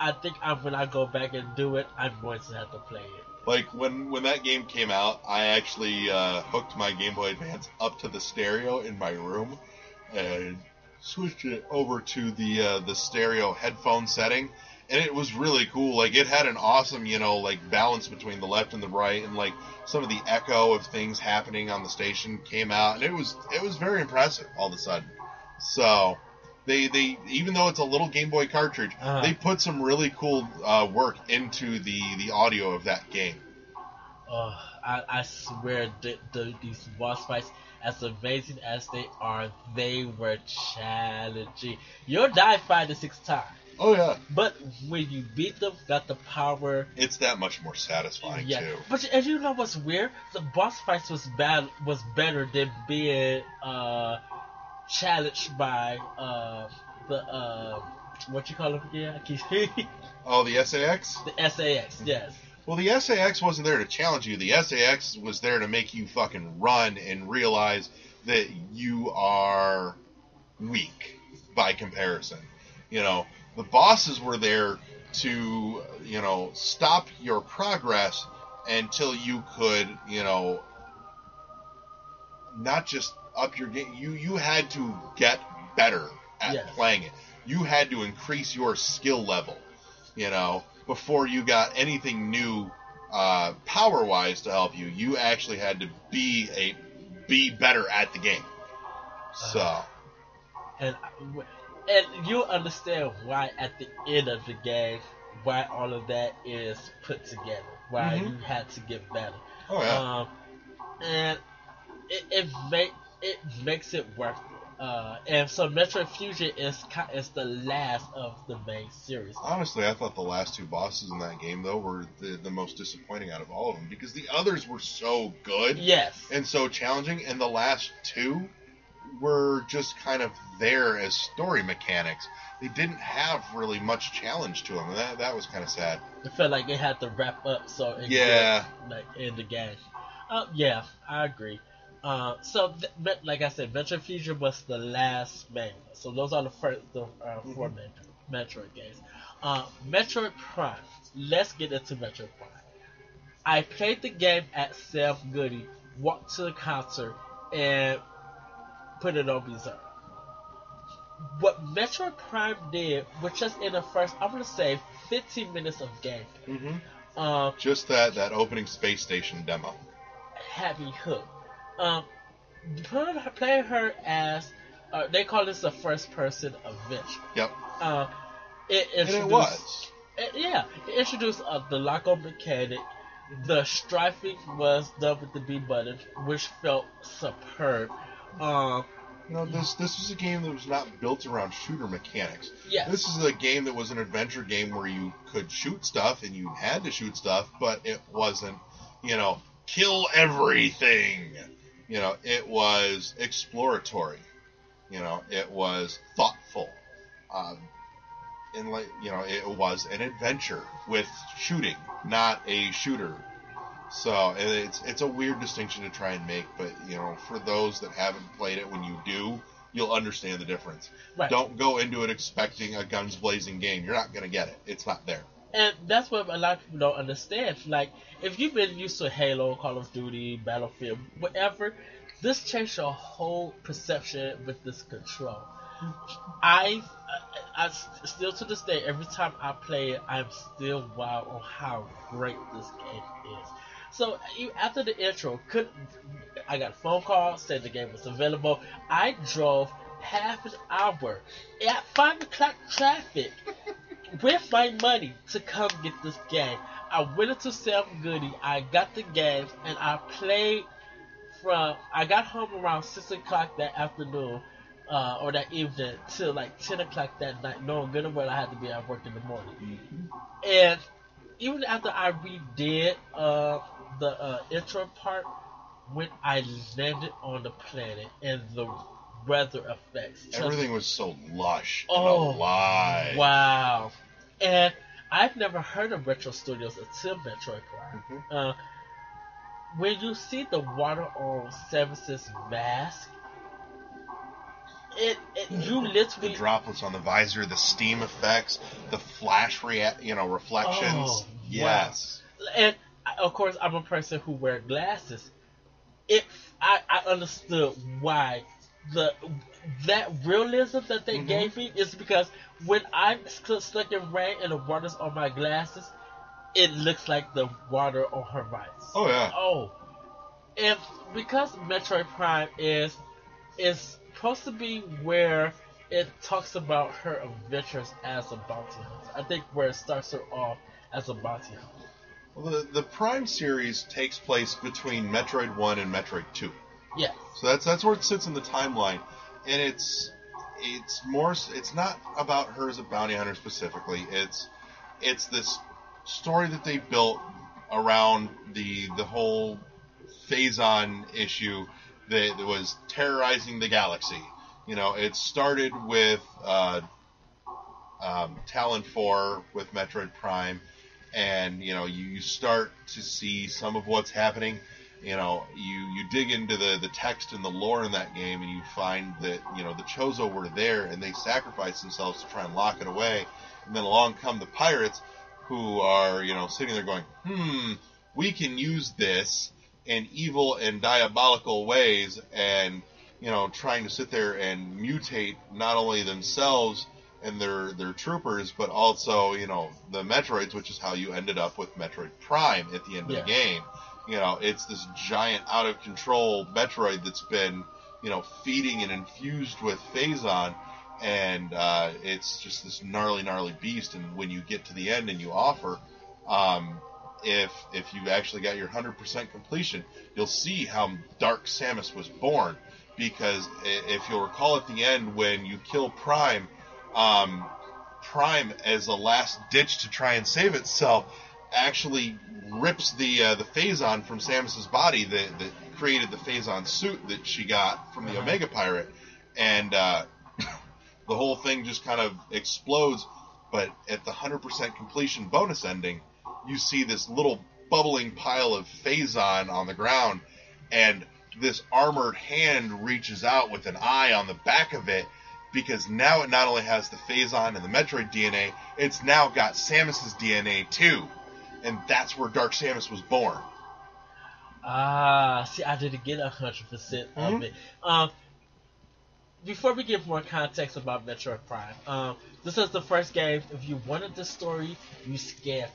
I think I, when I go back and do it, I'm going to have to play it. Like when when that game came out, I actually uh, hooked my Game Boy Advance up to the stereo in my room and switched it over to the uh, the stereo headphone setting, and it was really cool. Like it had an awesome, you know, like balance between the left and the right, and like some of the echo of things happening on the station came out, and it was it was very impressive all of a sudden. So. They, they even though it's a little Game Boy cartridge, Uh-huh. they put some really cool uh, work into the, the audio of that game. Oh, I, I swear, the, the, these boss fights, as amazing as they are, they were challenging. You'll die five to six times, Oh yeah, but when you beat them, got the power. it's that much more satisfying Yeah, too. but and you know what's weird? The boss fights was bad was better than being uh challenged by uh the uh what you call them again? I keep Oh, the SAX? the SAX, Yes. Well, the SAX wasn't there to challenge you. The SAX was there to make you fucking run and realize that you are weak by comparison. You know, the bosses were there to, you know, stop your progress until you could, you know, not just up your game. You you had to get better at Yes. playing it. You had to increase your skill level, you know, before you got anything new uh, power wise to help you. You actually had to be a be better at the game. So and and you'll understand why at the end of the game why all of that is put together why Mhm. you had to get better oh yeah, um and it it make it makes it worth it uh and so Metroid Fusion is is the last of the main series honestly, I thought the last two bosses in that game though were the, the most disappointing out of all of them because the others were so good. yes and so challenging. And the last two were just kind of there as story mechanics. They didn't have really much challenge to them, and that that was kind of sad. it felt like it had to wrap up so Yeah. could, like in the game uh, yeah I agree uh, so th- like I said Metroid Fusion was the last main so those are the first the uh, 4 Mhm. main Metroid games uh, Metroid Prime let's get into Metroid Prime I played the game at Sam Goody walked to the concert and put it on Berserk what Metroid Prime did was just in the first, I'm gonna say, 15 minutes of game, Mm-hmm. um, Just that that opening space station demo. had me hooked. Um, playing her, as, uh, they call this a first-person adventure. Yep, Uh, it and it was. it- yeah, it introduced uh, the lock-on mechanic. The strafing was done with the B button, which felt superb. Um, You know, this this was a game that was not built around shooter mechanics. yeah, This is a game that was an adventure game where you could shoot stuff and you had to shoot stuff, but it wasn't, you know, kill everything. You know, it was exploratory. You know, it was thoughtful. Um, and like you know, it was an adventure with shooting, not a shooter. So it's it's a weird distinction to try and make, but you know, for those that haven't played it, when you do, you'll understand the difference. Right. Don't go into it expecting a guns blazing game. You're not gonna get it. It's not there. And that's what a lot of people don't understand. Like, if you've been used to Halo, Call of Duty, Battlefield, whatever, this changed your whole perception with this control. I, I, I still to this day, every time I play it, I'm still wild on how great this game is. So after the intro, could I got a phone call said the game was available. I drove half an hour at five o'clock traffic with my money to come get this game. I went into Sam Goody, I got the game, and I played from. I got home around six o'clock that afternoon, uh, or that evening, till like ten o'clock that night, knowing good and well I had to be at work in the morning. And even after I redid uh, the uh, intro part, when I landed on the planet and the weather effects, Everything was so lush Oh, and alive. Wow. And I've never heard of Retro Studios until Metroid Prime. Mhm. Uh, when you see the water on Samus's mask, it, it you The droplets on the visor, the steam effects, the flash rea- you know, reflections. Oh, yes. and of course I'm a person who wear glasses. It I, I understood why the that realism that they Mhm. gave me is because when I'm st- stuck in rain and the water's on my glasses, it looks like the water on her eyes. Oh yeah. Oh, and because Metroid Prime is is supposed to be where it talks about her adventures as a bounty hunter. I think where it starts her off as a bounty hunter. Well, the the Prime series takes place between Metroid One and Metroid Two. Yeah. So that's that's where it sits in the timeline, and it's it's more it's not about her as a bounty hunter specifically. It's it's this story that they built around the the whole Phazon issue that, was terrorizing the galaxy. You know, it started with uh, um, Tallon Four with Metroid Prime, and you know you, you start to see some of what's happening you know, you, you dig into the, the text and the lore in that game and you find that, you know, the Chozo were there and they sacrificed themselves to try and lock it away. And then along come the pirates who are, you know, sitting there going, hmm, we can use this in evil and diabolical ways and, you know, trying to sit there and mutate not only themselves and their, their troopers, but also, you know, the Metroids, which is how you ended up with Metroid Prime at the end of the game you know, it's this giant out of control Metroid that's been, you know, feeding and infused with Phazon, and uh, it's just this gnarly, gnarly beast. And when you get to the end and you offer, um, if if you actually got your hundred percent completion, you'll see how Dark Samus was born. Because if you'll recall at the end when you kill Prime, um, Prime as a last ditch to try and save itself actually rips the uh, the Phazon from Samus's body that, that created the Phazon suit that she got from the Uh-huh. Omega Pirate, and uh, the whole thing just kind of explodes. But at the hundred percent completion bonus ending, you see this little bubbling pile of Phazon on the ground, and this armored hand reaches out with an eye on the back of it. Because now it not only has the Phazon and the Metroid DNA, it's now got Samus's DNA too and that's where Dark Samus was born. Ah, see, I didn't get a hundred percent of it. Um, before we give more context about Metroid Prime, um, this is the first game. If you wanted the story, you scan.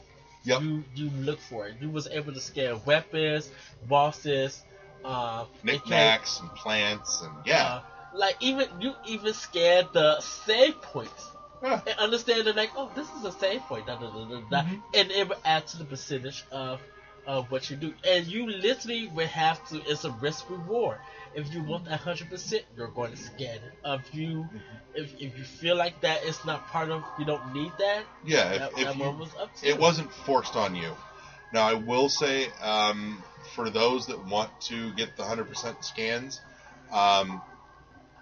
Yep. You you look for it. You was able to scan weapons, bosses, uh, Knickknacks and plants and yeah. uh, like even you even scanned the save points Yeah. and understand that like oh this is a save point da, da, da, da, da, Mhm. and it will add to the percentage of of what you do and you literally will have to it's a risk reward if you want that hundred percent you're going to scan it if you if, if you feel like that it's not part of you don't need that Yeah, if, that, if that you- was up to it you. wasn't forced on you. Now I will say, um, for those that want to get the hundred percent scans, um,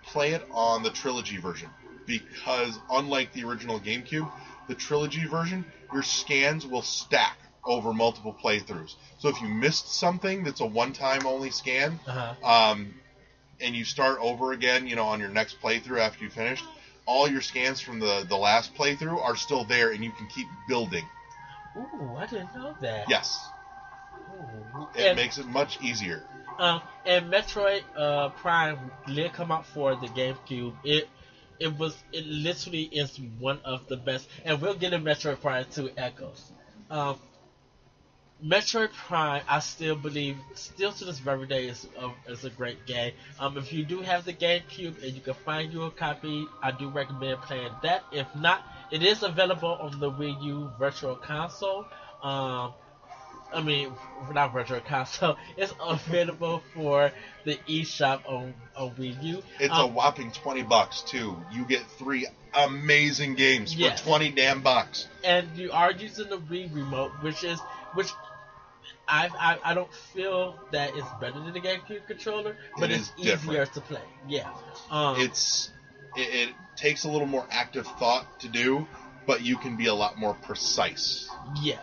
play it on the trilogy version. Because unlike the original GameCube, the trilogy version, your scans will stack over multiple playthroughs. So if you missed something that's a one-time only scan, Uh-huh. um, and you start over again, you know, on your next playthrough after you finished, all your scans from the the last playthrough are still there, and you can keep building. Ooh, I didn't know that. Yes, Ooh. it And, makes it much easier. um, and Metroid uh, Prime did come out for the GameCube. It it was it literally is one of the best, and we'll get a Metroid Prime 2 Echoes. Um, Metroid Prime, I still believe, still to this very day, is a, is a great game. Um, if you do have the GameCube and you can find you a copy, I do recommend playing that. If not, it is available on the Wii U Virtual Console. Um, I mean, not Virtual Console. It's available for the eShop on on Wii U. It's a Um, whopping twenty bucks too. You get three amazing games Yes. for twenty damn bucks. and you are using the Wii remote, which is which I I, I don't feel that it's better than the GameCube controller, but It it's is different. easier to play. Yeah. Um, It's it, it takes a little more active thought to do, but you can be a lot more precise. yes.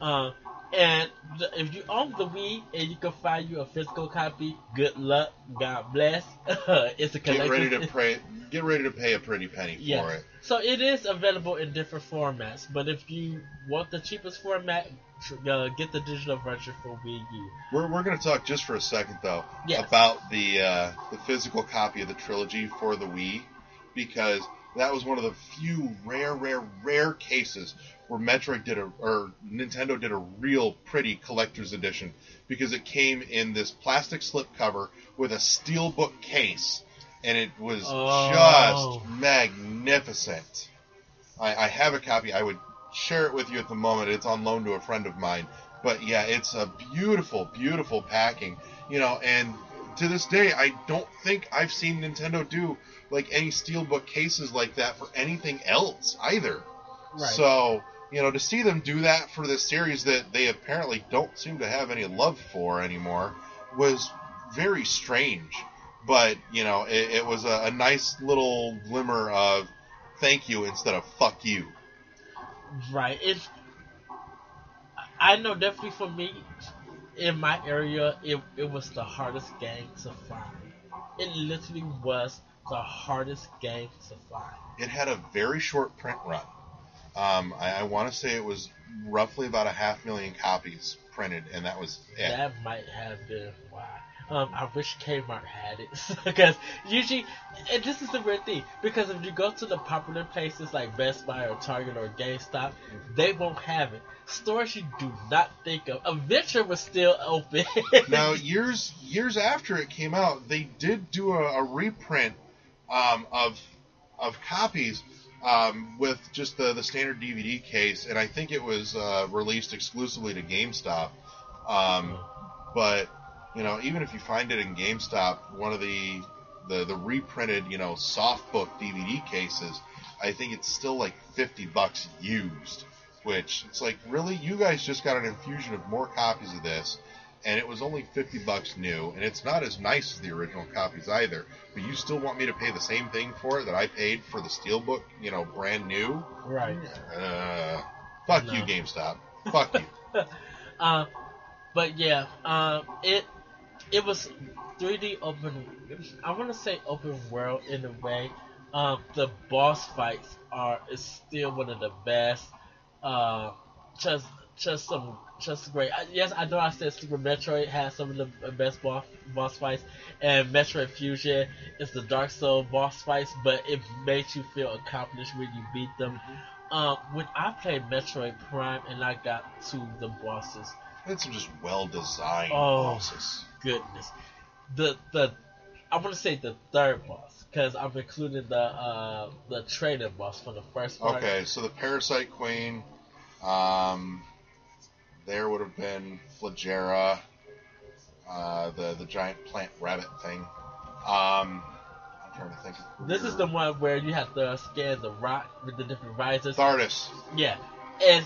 Um, and the, if you own the Wii and you can find you a physical copy, good luck. God bless. it's a Get ready to pay. Get ready to pay a pretty penny for Yes. it. So it is available in different formats, but if you want the cheapest format, uh, get the digital version for Wii U. We're, we're going to talk just for a second though Yes. about the uh, the physical copy of the trilogy for the Wii because that was one of the few rare, rare, rare cases where Metroid did a or Nintendo did a real pretty collector's edition because it came in this plastic slipcover with a steelbook case and it was Oh. just magnificent. I, I have a copy. I would share it with you at the moment. It's on loan to a friend of mine. But yeah, it's a beautiful, beautiful packing. You know, and to this day, I don't think I've seen Nintendo do like any steelbook cases like that for anything else either. So, you know, to see them do that for this series that they apparently don't seem to have any love for anymore was very strange. But, you know, it, it was a, a nice little glimmer of thank you instead of fuck you. Right. It's. I know definitely for me, in my area, it it was the hardest game to find. It literally was the hardest game to find. It had a very short print run. Um, I, I want to say it was roughly about a half million copies printed, and that was it. That might have been why. Um, I wish Kmart had it because usually, and this is the weird thing because if you go to the popular places like Best Buy or Target or GameStop, they won't have it. Stores you do not think of. Adventure was still open. now years years after it came out, they did do a, a reprint um, of of copies um, with just the the standard DVD case, and I think it was uh, released exclusively to GameStop. Um, but you know, even if you find it in GameStop, one of the the the reprinted you know softbook DVD cases, I think it's still like fifty bucks used. Which it's like really, you guys just got an infusion of more copies of this and it was only 50 bucks new, and it's not as nice as the original copies either. But you still want me to pay the same thing for it that I paid for the Steelbook, you know, brand new? right. Uh, fuck No. you, GameStop. Fuck you. Uh, but yeah, um, it it was 3D open. I want to say open world in a way. Um, the boss fights are is still one of the best. Uh, just just some just great. I, yes, I know I said Super Metroid has some of the best boss boss fights, and Metroid Fusion is the Dark Soul boss fights, but it makes you feel accomplished when you beat them. Um, when I played Metroid Prime and I got to the bosses, It's some just well designed Oh. bosses. Goodness, the the I want to say the third boss because I'm including the uh the trainer boss from the first part. Okay, so the Parasite Queen, um, there would have been Flaahgra, uh, the the giant plant rabbit thing. Um, I'm trying to think. This is the one where you have to scan the rock with the different risers. Thardus. Yeah, and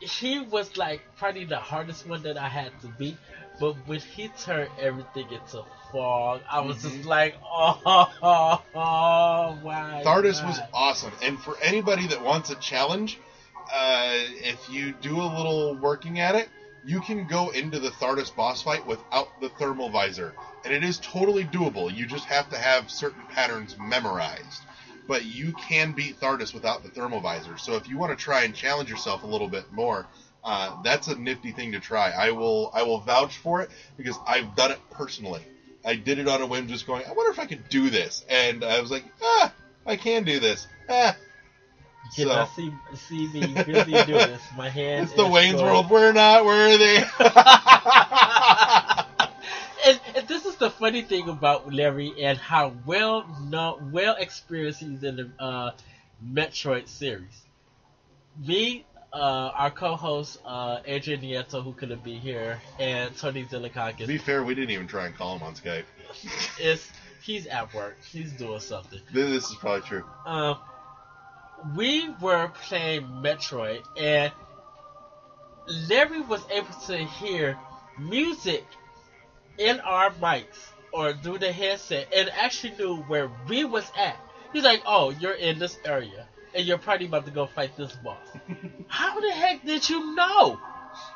he was like probably the hardest one that I had to beat But when he turned everything into fog, I was Mm-hmm. just like, oh, oh, oh my. Thardus was awesome, and for anybody that wants a challenge, uh, if you do a little working at it, you can go into the Thardus boss fight without the thermal visor, and it is totally doable. You just have to have certain patterns memorized. But you can beat Thardus without the thermal visor. So if you want to try and challenge yourself a little bit more, uh, that's a nifty thing to try. I will I will vouch for it because I've done it personally. I did it on a whim, just going, I wonder if I could do this, and I was like, ah, I can do this. Ah, You so- see see me really do this. My hand. it's the Wayne's going- World. We're not worthy. and, and this is the funny thing about Larry and how well known, well experienced he's in the uh, Metroid series. Me, uh, our co-host uh, Adrian Nieto, who couldn't be here, and Tony to be fair, we didn't even try and call him on Skype. is he's at work. He's doing something. This this is probably true. Um, we were playing Metroid, and Larry was able to hear music in our mics or through the headset, and actually knew where we was at. He's like, "Oh, you're in this area, and you're probably about to go fight this boss." How the heck did you know?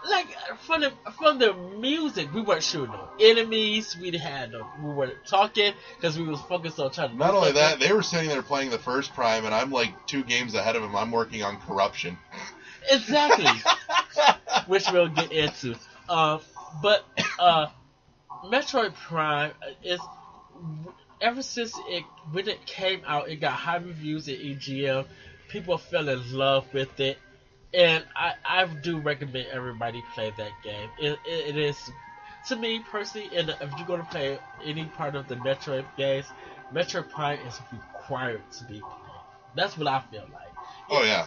Like from the from the music, we weren't shooting no enemies. We had no, we were talking because we was focused on trying to. Not only something. that, they were sitting there playing the first Prime, and I'm like two games ahead of them. I'm working on corruption. Exactly. Which we'll get into. Um, but uh, Metroid Prime is ever since it when it came out, it got high reviews at EGM. People fell in love with it, and I, I do recommend everybody play that game. It, it, it is to me personally, and if you're going to play any part of the Metroid games, Metroid Prime is required to be played. That's what I feel like. Oh yeah.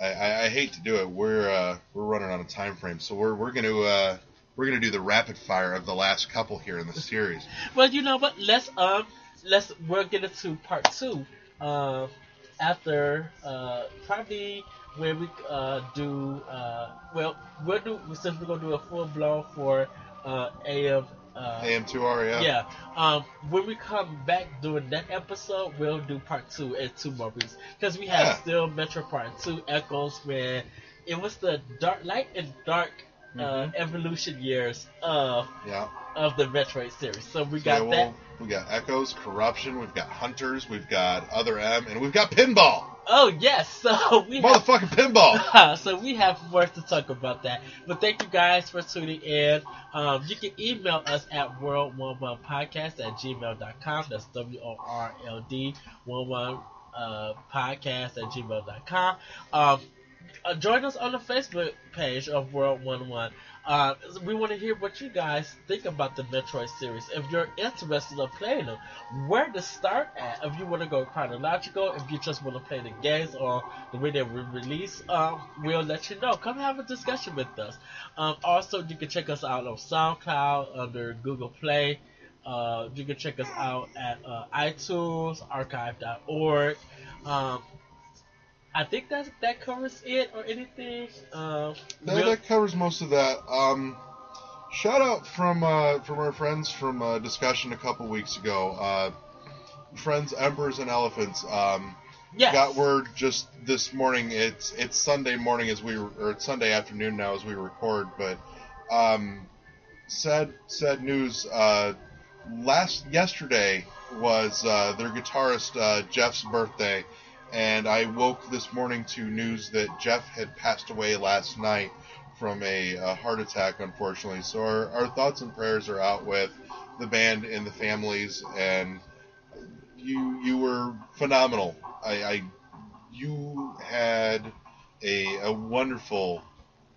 I, I, I hate to do it. We're uh, we're running on a time frame, so we're we're gonna uh, we're gonna do the rapid fire of the last couple here in the series. Well, you know what? Let's um, let's we'll get into part two. Uh, after uh, probably when we uh do uh, well, we'll do since we're gonna do a full blown for uh AM. Uh, AM2R, yeah. yeah. Um, when we come back doing that episode, we'll do part two and two more weeks because we have Yeah. still Metroid Part Two Echoes, where it was the dark, light and dark uh, Mhm. evolution years of Yeah. of the Metroid series. So we So, got that. we got Echoes, Corruption, we've got Hunters, we've got Other M, and we've got Pinball. Oh yes, so we have, Motherfucking Pinball. so we have more to talk about that. But thank you guys for tuning in. Um, you can email us at world11podcast at gmail.com. That's W O R L D 11 uh, podcast at gmail.com. Um, uh, join us on the Facebook page of World One One. Uh, we want to hear what you guys think about the Metroid series. If you're interested in playing them, where to start at? If you want to go chronological, if you just want to play the games or the way they were released, um, we'll let you know. Come have a discussion with us. Um, also, you can check us out on SoundCloud under Google Play. Uh, you can check us out at uh, iTunes, archive.org. Um, I think that that covers it or anything. Um, That, we'll- that covers most of that. Um, shout out from uh, from our friends from uh, discussion a couple weeks ago. Uh, friends Emperors and Elephants. Um, yes. Got word just this morning. It's it's Sunday morning as we or it's Sunday afternoon now as we record. But um, sad sad news. Uh, last yesterday was uh, their guitarist uh, Jeff's birthday, and I woke this morning to news that Jeff had passed away last night from a, a heart attack, unfortunately. So our, our thoughts and prayers are out with the band and the families and you you were phenomenal. I, I you had a a wonderful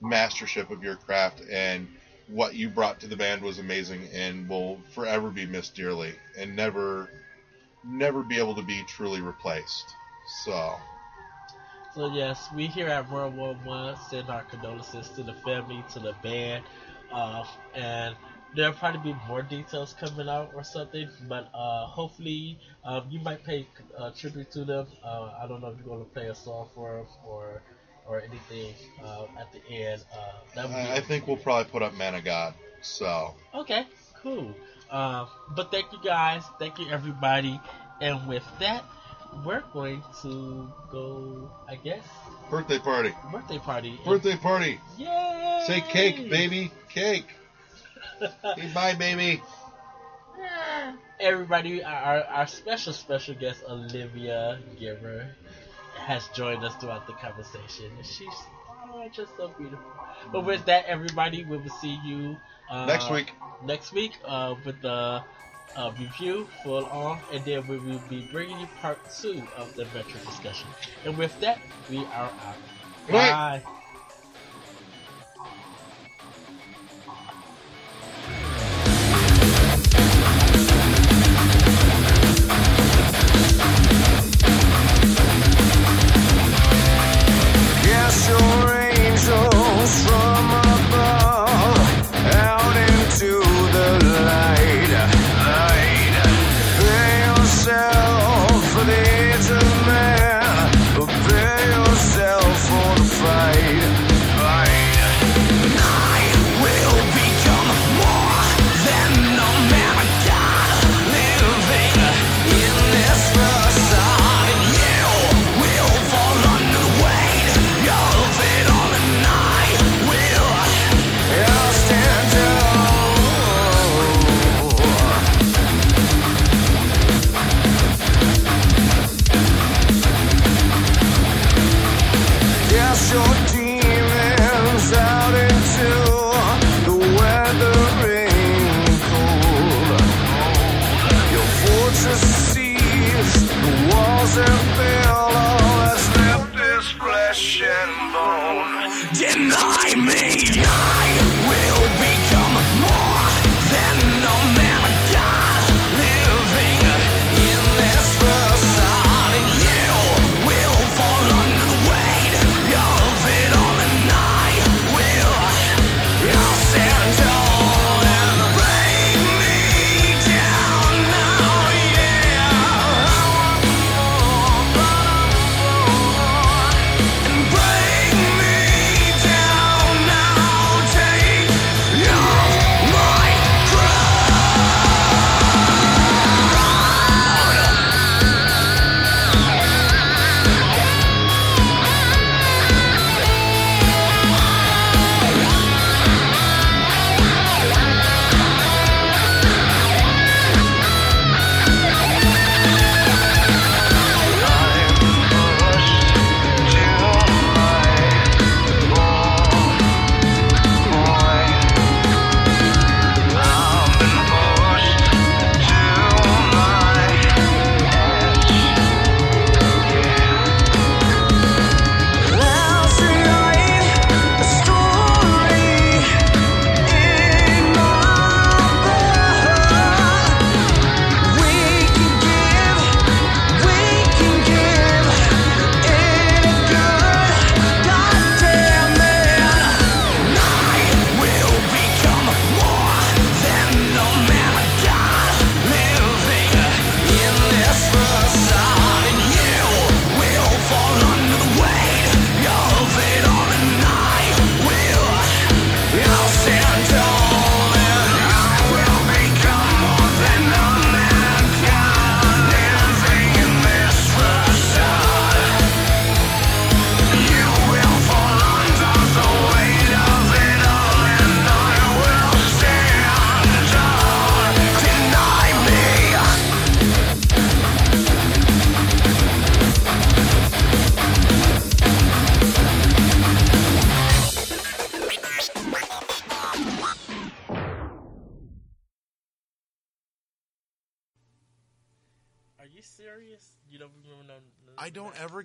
mastership of your craft and what you brought to the band was amazing and will forever be missed dearly and never never be able to be truly replaced. So So yes, we here at World War One send our condolences to the family, to the band, uh, and there'll probably be more details coming out or something. But uh, hopefully, um, you might pay uh, tribute to them. Uh, I don't know if you're going to play a song for them or or anything uh, at the end, uh, that would be I, I think we'll probably put up Man of God. So Okay, cool. Uh, but thank you guys. Thank you everybody. And with that, we're going to go, I guess, birthday party, birthday party. birthday party. Yay! Say cake, baby, cake. Say bye, baby. Everybody, our, our special, special guest, Olivia Giver, has joined us throughout the conversation. And she's oh, just so beautiful. But with that, everybody, we will see you uh, Next week. next week uh, with the uh, review full on, and then we will be bringing you part two of the Metroid discussion. And with that, we are out. Night. Bye.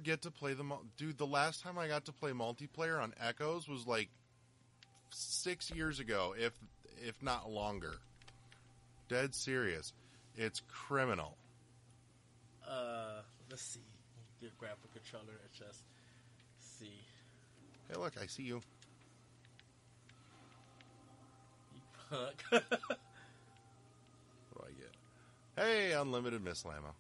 Get to play the mul- dude. The last time I got to play multiplayer on Echoes was like six years ago, if if not longer. Dead serious. It's criminal. Uh, let's see. Get grab a controller and just see. Hey, look, I see you. You punk. What do I get? Hey, unlimited missile ammo.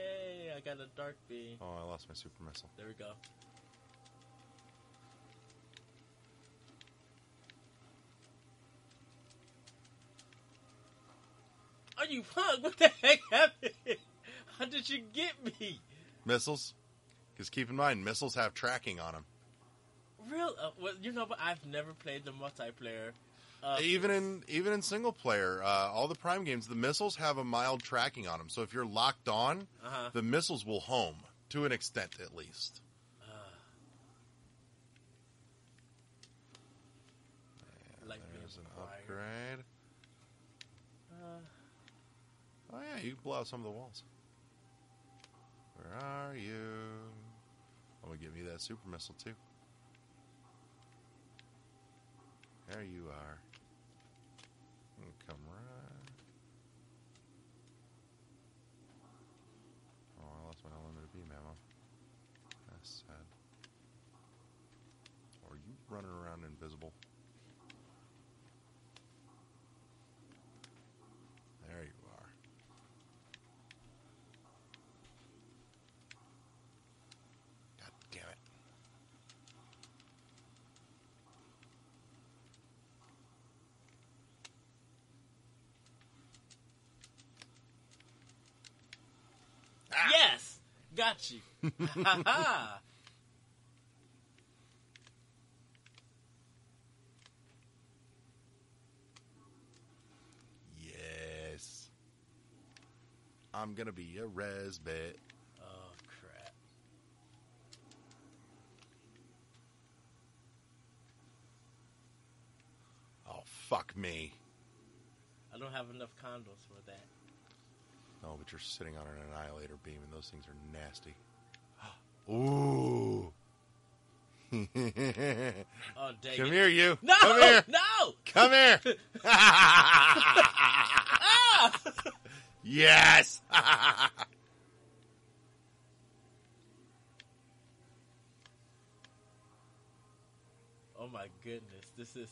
Yay! I got a dark beam. Oh, I lost my super missile. There we go. Are you punk? What the heck happened? How did you get me? Missiles? Because keep in mind, missiles have tracking on them. Real? Uh, well, you know, but I've never played the multiplayer. Uh, even in even in single player, uh, all the Prime games, the missiles have a mild tracking on them. So if you're locked on, uh-huh. the missiles will home to an extent, at least. like There's an upgrade. Uh, Oh yeah, you can blow out some of the walls. Where are you? I'm gonna give you that super missile too. There you are. You can Come right. Oh, I lost my unlimited beam ammo. That's sad. Or you running around invisible? There you are. God damn it. Ah! Yes, got you. Ha ha. Yes. I'm gonna be a resbit. Oh crap! Oh, fuck me. I don't have enough condos for that. No, but you're sitting on an annihilator beam, and those things are nasty. Ooh. Come Oh dang it! here, you. No, Come here. no! Come here. Ah! yes. Oh my goodness, this is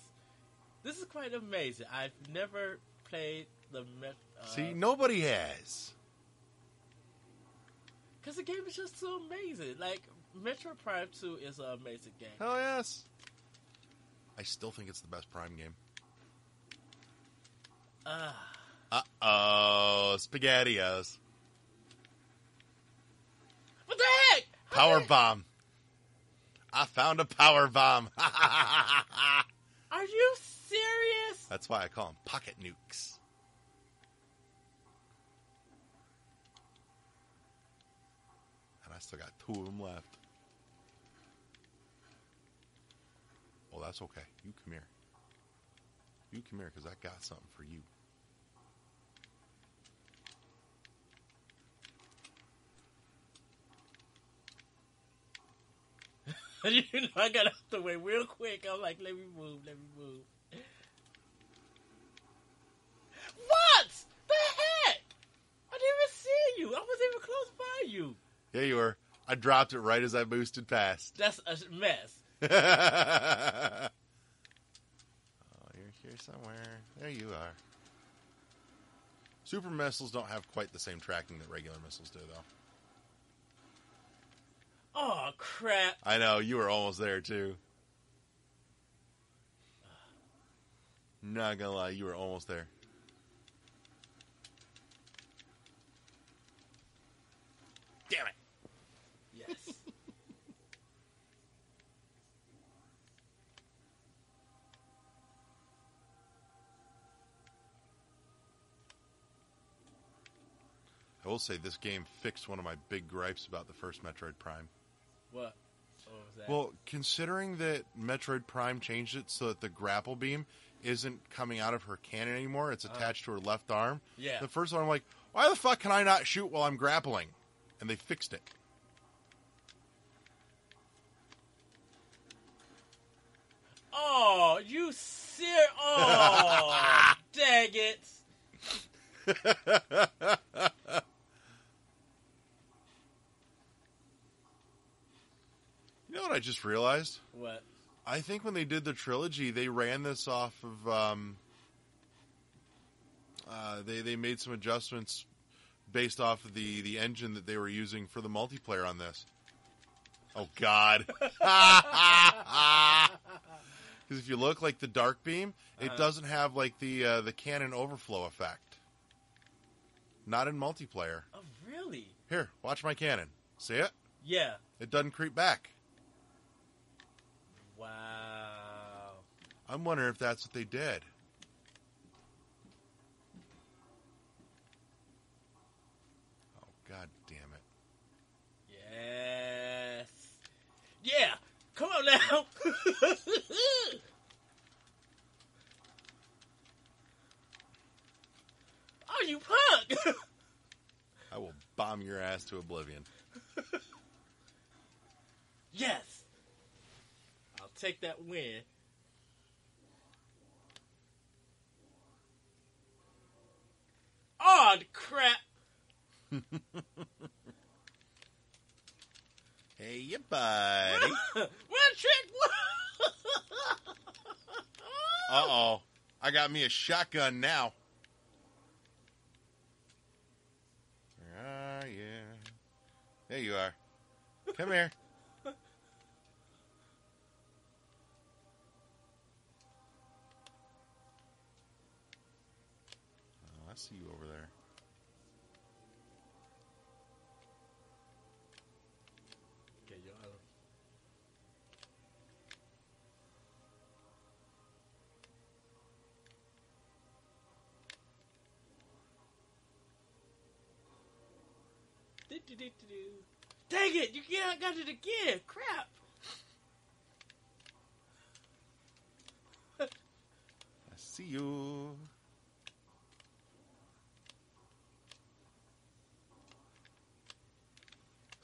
this is quite amazing. I've never played the Uh, See, nobody has. because the game is just so amazing. Like Metroid Prime Two is an amazing game. Hell yes. I still think it's the best Prime game. Ah, Uh oh, SpaghettiOs. what the heck? How Power did- bomb. I found a power bomb. Are you serious? That's why I call them pocket nukes. And I still got two of them left. Oh, that's okay. You come here. You come here because I got something for you. you know, I got out the way real quick. I'm like, let me move, let me move. What the heck? I didn't even see you. I wasn't even close by you. Yeah, you were. I dropped it right as I boosted past. That's a mess. oh, you're here somewhere. There you are. Super missiles don't have quite the same tracking that regular missiles do, though. Oh crap! I know you were almost there too. Not gonna lie, you were almost there. Damn it! Yes. I will say this game fixed one of my big gripes about the first Metroid Prime. What? What was that? Well, considering that Metroid Prime changed it so that the grapple beam isn't coming out of her cannon anymore, it's uh. attached to her left arm. Yeah. The first one, I'm like, why the fuck can I not shoot while I'm grappling? And they fixed it. oh, you ser? Oh, dang it! You know what I just realized? What? I think when they did the trilogy, they ran this off of. Um, uh, they they made some adjustments based off of the the engine that they were using for the multiplayer on this. Oh God! Because if you look like the dark beam, it Uh-huh. doesn't have like the uh, the cannon overflow effect. Not in multiplayer. Oh, really? Here, watch my cannon. See it? Yeah. It doesn't creep back. Wow. I'm wondering if that's what they did. Oh God damn it! Yes. Yeah. Come on now. oh, you punk. I will bomb your ass to oblivion. yes. Take that win. Oh, crap. Hey, you buddy. One trick. Uh oh. I got me a shotgun now. Ah, yeah. There you are. Come here. See you over there. Okay, yo, Do-do-do-do-do. Dang it! You got got it again. Crap. I see you.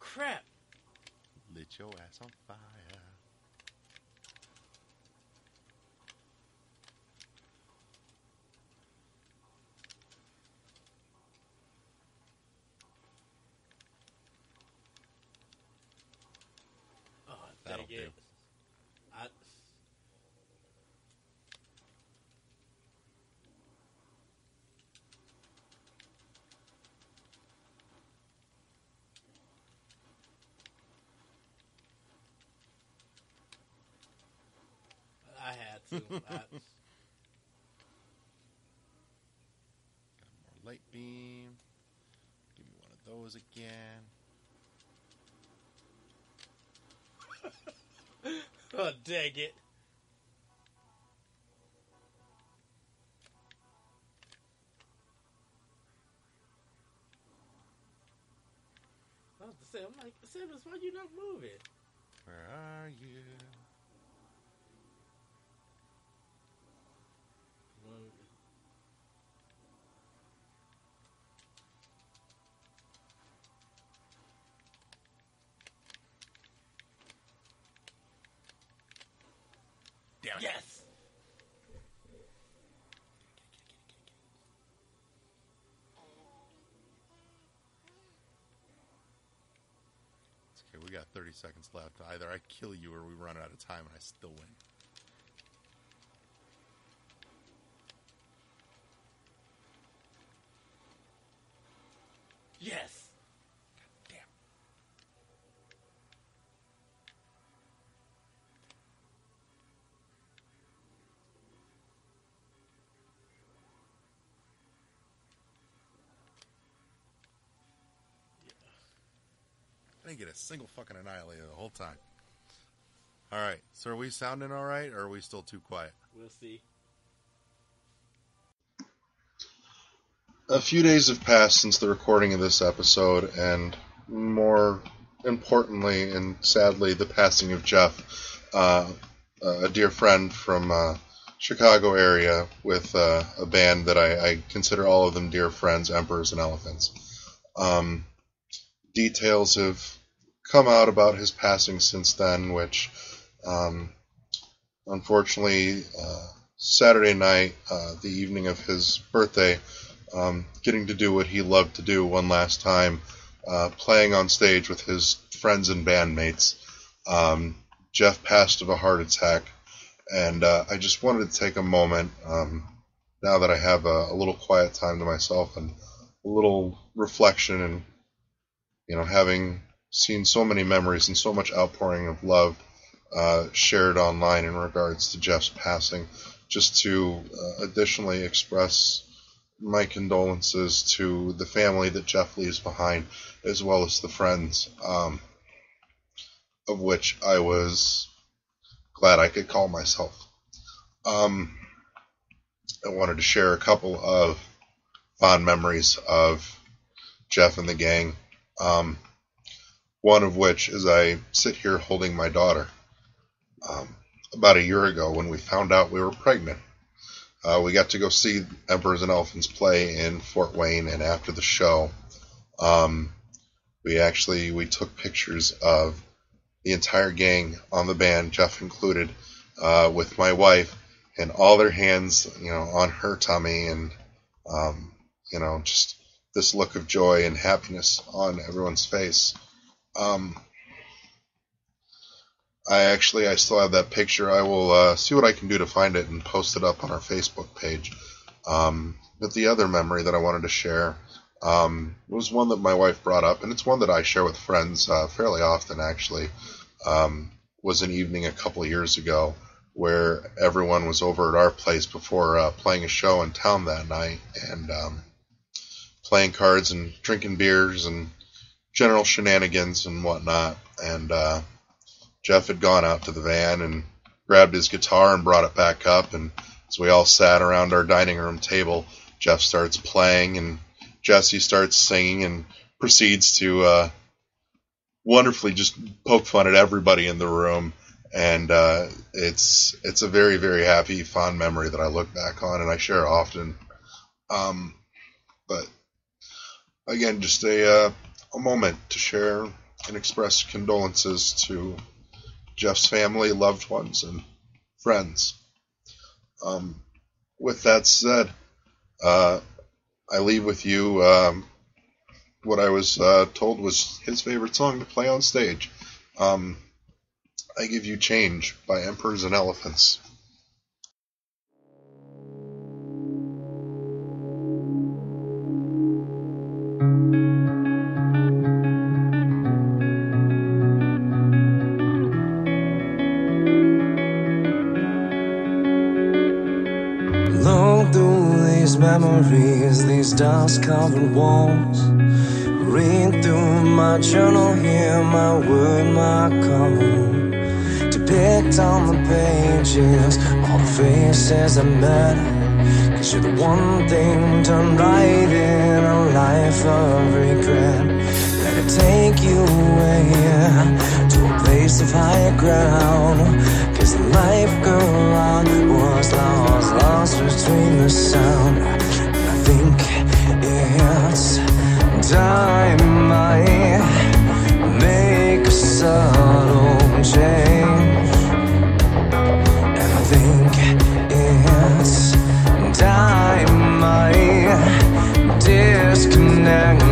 crap. Lit your ass on fire. Oh, That'll dang do. it. I, I had to. I, Got more light beam. Give me one of those again. oh, dang it. I was to say, I'm like, Samus, why you not moving? Where are you? Okay, we got 30 seconds left. Either I kill you or we run out of time and I still win. Yes! Damn. I didn't get a single fucking annihilator the whole time. All right, so are we sounding all right, or are we still too quiet? We'll see. A few days have passed since the recording of this episode, and more importantly and sadly, the passing of Jeff, uh, a dear friend from uh, Chicago area with uh, a band that I, I consider all of them dear friends, Emperors and Elephants. Um, details have come out about his passing since then, which um, unfortunately, uh, Saturday night, uh, the evening of his birthday, um, getting to do what he loved to do one last time, uh, playing on stage with his friends and bandmates. Um, Jeff passed of a heart attack, and uh, I just wanted to take a moment, um, now that I have a, a little quiet time to myself and a little reflection and you know having seen so many memories and so much outpouring of love uh, shared online in regards to Jeff's passing, just to uh, additionally express my condolences to the family that Jeff leaves behind, as well as the friends, um, of which I was glad I could call myself. Um, I wanted to share a couple of fond memories of Jeff and the gang. Um, one of which is I sit here holding my daughter. Um, about a year ago, when we found out we were pregnant, uh, we got to go see Emperors and Elephants play in Fort Wayne, and after the show, um, we actually we took pictures of the entire gang on the band, Jeff included, uh, with my wife, and all their hands, you know, on her tummy, and um, you know, just this look of joy and happiness on everyone's face. Um, I actually I still have that picture. I will uh, see what I can do to find it and post it up on our Facebook page. Um, but the other memory that I wanted to share um, was one that my wife brought up, and it's one that I share with friends uh, fairly often. Actually, um, was an evening a couple years ago where everyone was over at our place before uh, playing a show in town that night and um, playing cards and drinking beers and general shenanigans and whatnot. And uh, Jeff had gone out to the van and grabbed his guitar and brought it back up. And as we all sat around our dining room table, Jeff starts playing and Jesse starts singing and proceeds to uh, wonderfully just poke fun at everybody in the room. And uh, it's it's a very very happy fond memory that I look back on and I share often. Um, but again, just a uh, a moment to share and express condolences to Jeff's family, loved ones, and friends. Um, with that said, uh, I leave with you um, what I was uh, told was his favorite song to play on stage. Um, I Give You Change by Emperors and Elephants. Dust covered walls. Read through my journal, hear my word, my call. Depict on the pages all the faces I met. Cause you're the one thing done right in a life of regret. Let it take you away to a place of higher ground. Cause the life girl I was lost, lost between the sound. Time I make a subtle change. And I think it's time I disconnect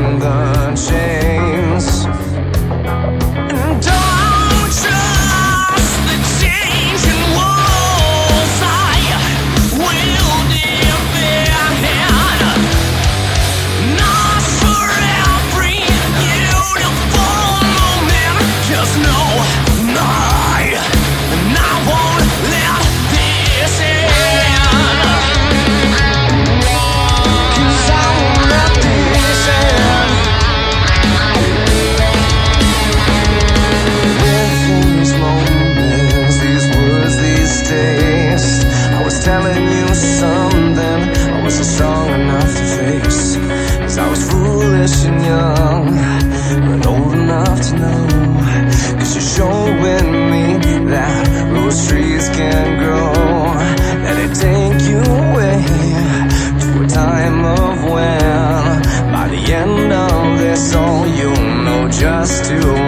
end of this all you'll know just to